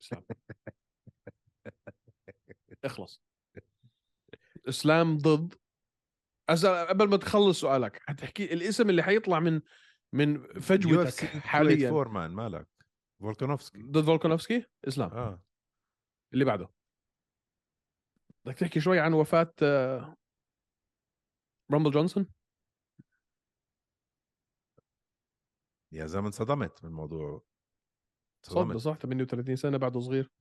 إسلام. إخلص. إسلام ضد. أسأل قبل ما تخلص سؤالك حتحكي الاسم اللي حيطلع من من فجوتك حاليا. فور man مالك؟ فولكانوفسكي ضد فولكانوفسكي إسلام. آه. اللي بعده. بدك تحكي شوي عن وفاة آه، رامبل جونسون؟ يا زلمة انصدمت من الموضوع صد انصدمت. صح 38 سنة بعده صغير.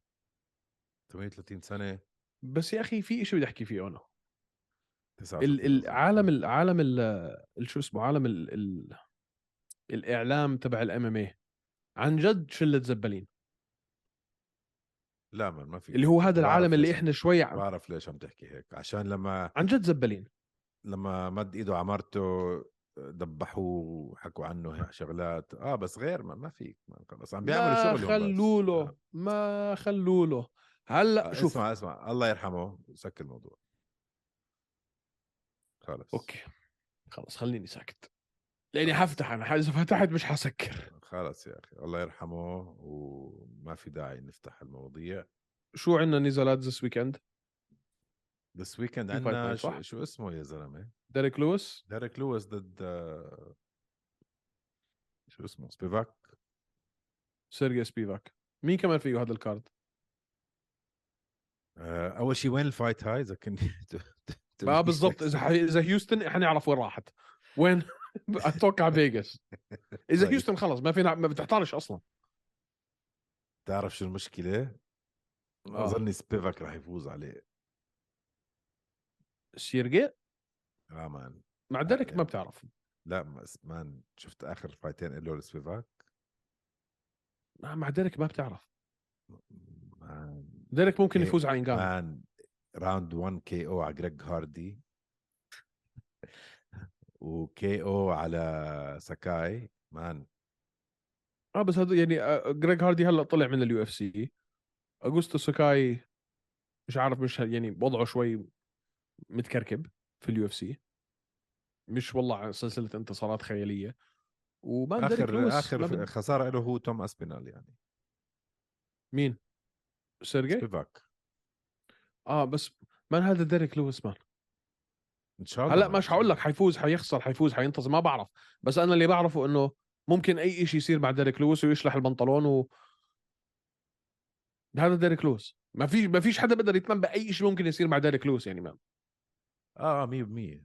38 سنة. بس يا أخي في شيء بدي أحكي فيه أنا. 39 ال- العالم العالم ال- شو اسمه عالم ال ال الإعلام تبع ال MMA عن جد شلة زبالين. لا ما ما في اللي هو هذا العالم اللي إحنا شوي عم- بعرف ليش عم تحكي هيك عشان لما عن جد زبالين. لما مد إيده على مرته دبحوه وحكوا عنه شغلات. آه بس غير ما, ما فيك ما خلص عم بيعملوا ما شغلهم بس. خلوا له آه. ما خلوا له هلأ آه، شوف. اسمع اسمع الله يرحمه سكر الموضوع. خلص أوكي. خلص خليني ساكت. لأني حفتح أنا إذا فتحت مش حسكر خلص يا أخي الله يرحمه وما في داعي نفتح المواضيع. شو عندنا نزالات this weekend this weekend عندنا؟ شو, شو اسمه يا زلمة؟ ديريك لويس ديريك لويس ضد شو اسمه؟ سبيفاك سيرجي سبيفاك مين كمان فيه هذا ال card آه، أول شيء وين ال fight هاي؟ إذا آه بالضبط إذا إذا هيوستن حنعرف وين راحت. وين؟ أتوقع فيغاس. إذا طيب. هيوستن خلص ما فينا ما بتحتارش أصلا. تعرف شو المشكلة؟ آه. أظني سبيفاك راح يفوز عليه. سيرجي؟ آه man. مع يعني ما بتعرف. لا man شفت آخر fight ين له لسبيفاك؟ مع ديريك ما بتعرف. man. ديريك ممكن إيه، يفوز على انجانو man. round 1 KO على جريج هاردي و KO على ساكاي man آه بس هذا يعني آه، جريج هاردي هلا طلع من ال UFC اغوستو سوكاي مش عارف مش يعني وضعه شوي متكركب في ال UFC مش والله سلسلة انتصارات خيالية. ديريك آخر آخر خسارة له هو توم أسبينال يعني. مين؟ سيرجي؟ سبيفاك. آه بس man هذا ديريك لويس man إن شاء الله هلأ مش حقول لك حيفوز حيخسر حيفوز حينتصر ما بعرف. بس أنا اللي بعرفه إنه ممكن أي شيء يصير مع ديريك لويس ويشلح البنطلون و هذا ديريك لويس. ما فيش ما فيش حدا بيقدر يتنبأ اي شيء ممكن يصير مع ديريك لويس يعني ما. آه آه 100%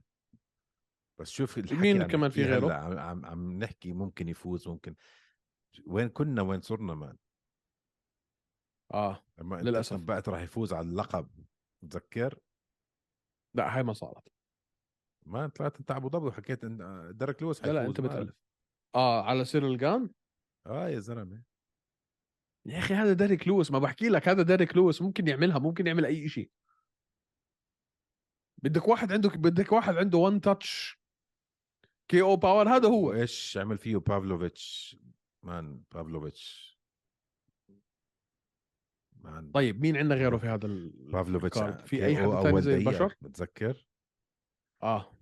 بس شوف الحكي مين عم كمان في غيره؟ هلأ عم, عم عم نحكي ممكن يفوز ممكن. وين كنا؟ وين صرنا man؟ آه لما للأسف. تنبأت راح يفوز على اللقب. تذكر؟ لا هاي ما صارت. ما طلعت أنت أبو ظبي وحكيت إن ديريك لويس لا لا أنت بتألف آه على سيرل جان آه يا زلمة. يا أخي هذا ديريك لويس ما بحكي لك هذا ديريك لويس ممكن يعملها ممكن يعمل أي شيء بدك واحد عنده بدك واحد عنده one touch KO power هذا هو. وايش عمل فيه بافلوفيتش؟ man بافلوفيتش. man طيب مين عندنا غيره في هذا ال- بافلوفيتش؟ في أي حد ثاني زي البشر؟ بتذكر آه.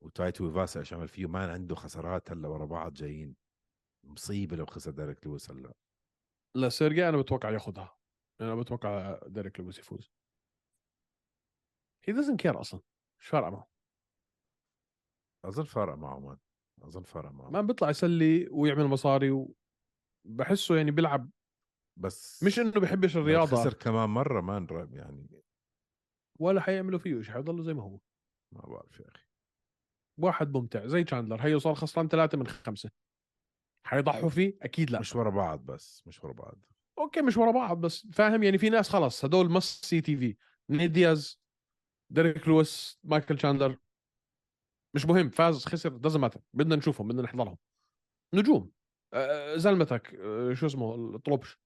وتايتو فاسا إيش عمل فيه man عنده خسارات هلأ ورا بعض جايين. مصيبة لو خسر ديريك لويس هلأ. لا سيرجي أنا بتوقع ياخذها أنا بتوقع ديريك لويس يفوز. هي doesn't care أصلا. مش فارقة معه. أظن فرق معه man أظن فرق معه. ما بيطلع يسلي ويعمل مصاري وبحسه يعني بيلعب بس مش إنه بحبش لو الرياضة. خسر كمان مرة راب يعني. ولا حيعملوا فيه شيء حيضلوا زي ما هو. ما بعرف يا أخي. واحد ممتع زي تشاندلر هي صار خسران ثلاثة من خمسة. حيضحوا فيه؟ أكيد لا. مش ورا بعض بس مش ورا بعض. okay مش ورا بعض بس فاهم؟ يعني في ناس خلص هدول must see TV نيت دياز ديريك لويس مايكل تشاندلر مش مهم فاز خسر doesn't matter بدنا نشوفهم بدنا نحضرهم. نجوم. آه، زلمتك آه، شو اسمه الطلبش آه،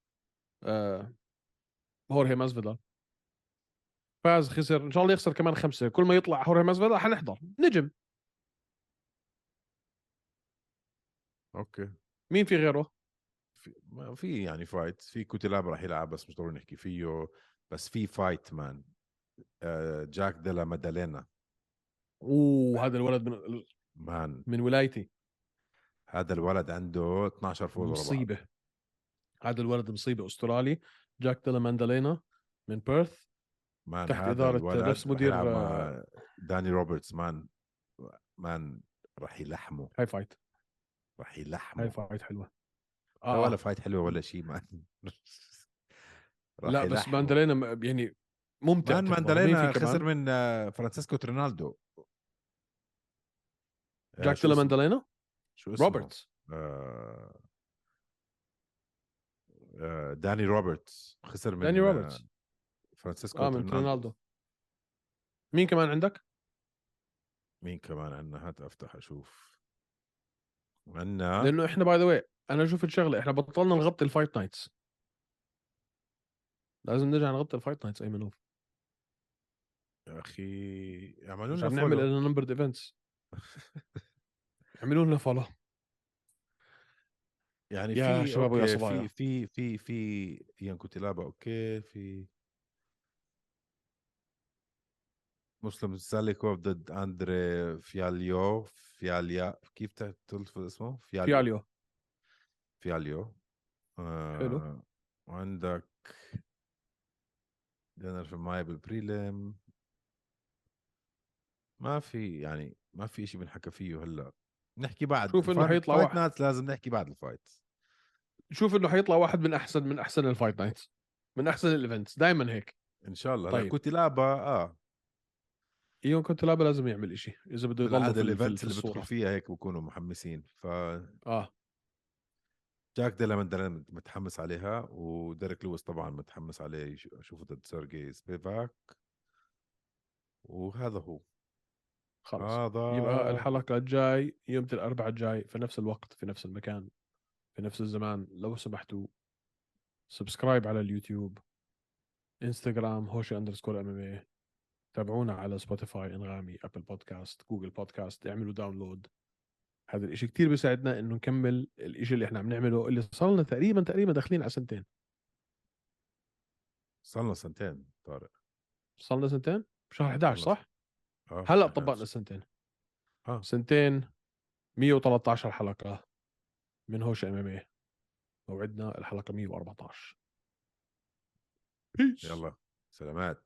هورهي مازفيدال فاز خسر إن شاء الله يخسر كمان خمسة. كل ما يطلع هورهي مازفيدال حنحضر. نجم. okay. مين في غيره؟ في ما في يعني fight في كوتيلابا راح يلعب بس مش ضروري نحكي فيه. بس في fight man آه، جاك ديلا مادالينا. أوه هذا الولد من man. من ولايتي. هذا الولد عنده 12 فوز. مصيبة. هذا الولد مصيبة أسترالي جاك ديلا ماندالينا من بيرث man تحت الولد نفس مدير- مع داني روبرتس man man راح يلحمه هاي fight راح هاي يلحمه fight حلوة آه ولا آه. fight حلوة ولا شيء man لا بس يلحمه. ماندلينا م- يعني ممتع man. ماندالينا؟ خسر من آه، فرانسيسكو ترينالدو آه، جاك شو تيلا اسمه؟ ماندلينا شو اسمه؟ روبرتس آه، آه، داني روبرتس خسر من داني آه، روبرتس فرانسيسكو آه من رونالدو. مين كمان عندك؟ مين كمان؟ عندنا هات أفتح أشوف. عندنا لأنه إحنا by the way أنا شفت شغله إحنا بطلنا نغطي ال fight nights لازم نرجع نغطي ال fight nights ايمنوف يا أخي اعملوا لنا عم نعمل. إلا number events اعملوا لنا follow يعني يا في شباب ويا صبايا. في في في في ايان كوتيلابا okay في مسلم ساليكوف ضد أندري فياليو فياليا كيف تلفظ اسمه؟ فياليو فياليو فياليو آه حلو. وعندك دينر في معي بالبريلم ما في يعني ما في شيء بنحكى فيه هلأ نحكي بعد شوف الفايت- حيطلع فايت واحد. لازم نحكي بعد الفايت شوف إنه حيطلع واحد من أحسن من أحسن الفايت نايتس من أحسن الايفنتس دائما هيك. إن شاء الله. طيب. طيب. كوتيلابا آه. إيون كنت لابا لازم يعمل إشي إذا بده يضل بالعاده في, ال- في, ال- الايفنتس في اللي بدخل فيها هيك بكونوا محمسين. ف آه. جاك ديلا متحمس عليها وديريك لويس طبعا متحمس عليه. اشوفه ضد سيرجي سبيفاك. وهذا هو. خلص. هذا يبقى الحلقة الجاي يوم الأربعاء الجاي في نفس الوقت في نفس المكان. في نفس الزمان لو سمحتوا subscribe على ال YouTube Instagram هوش underscore MMA تابعونا على Spotify أنغامي Apple Podcast Google Podcast اعملوا download هذا الإشي كتير بيساعدنا إنه نكمل الإشي اللي إحنا عم نعمله اللي صار لنا تقريبا تقريبا داخلين على سنتين. صار لنا سنتين طارق. صار لنا سنتين؟ بشهر 11 صار صح؟ آه هلأ طبقنا سنتين. آه. سنتين 113 حلقة. من هوش MMA. موعدنا الحلقة 114 يلا سلامات.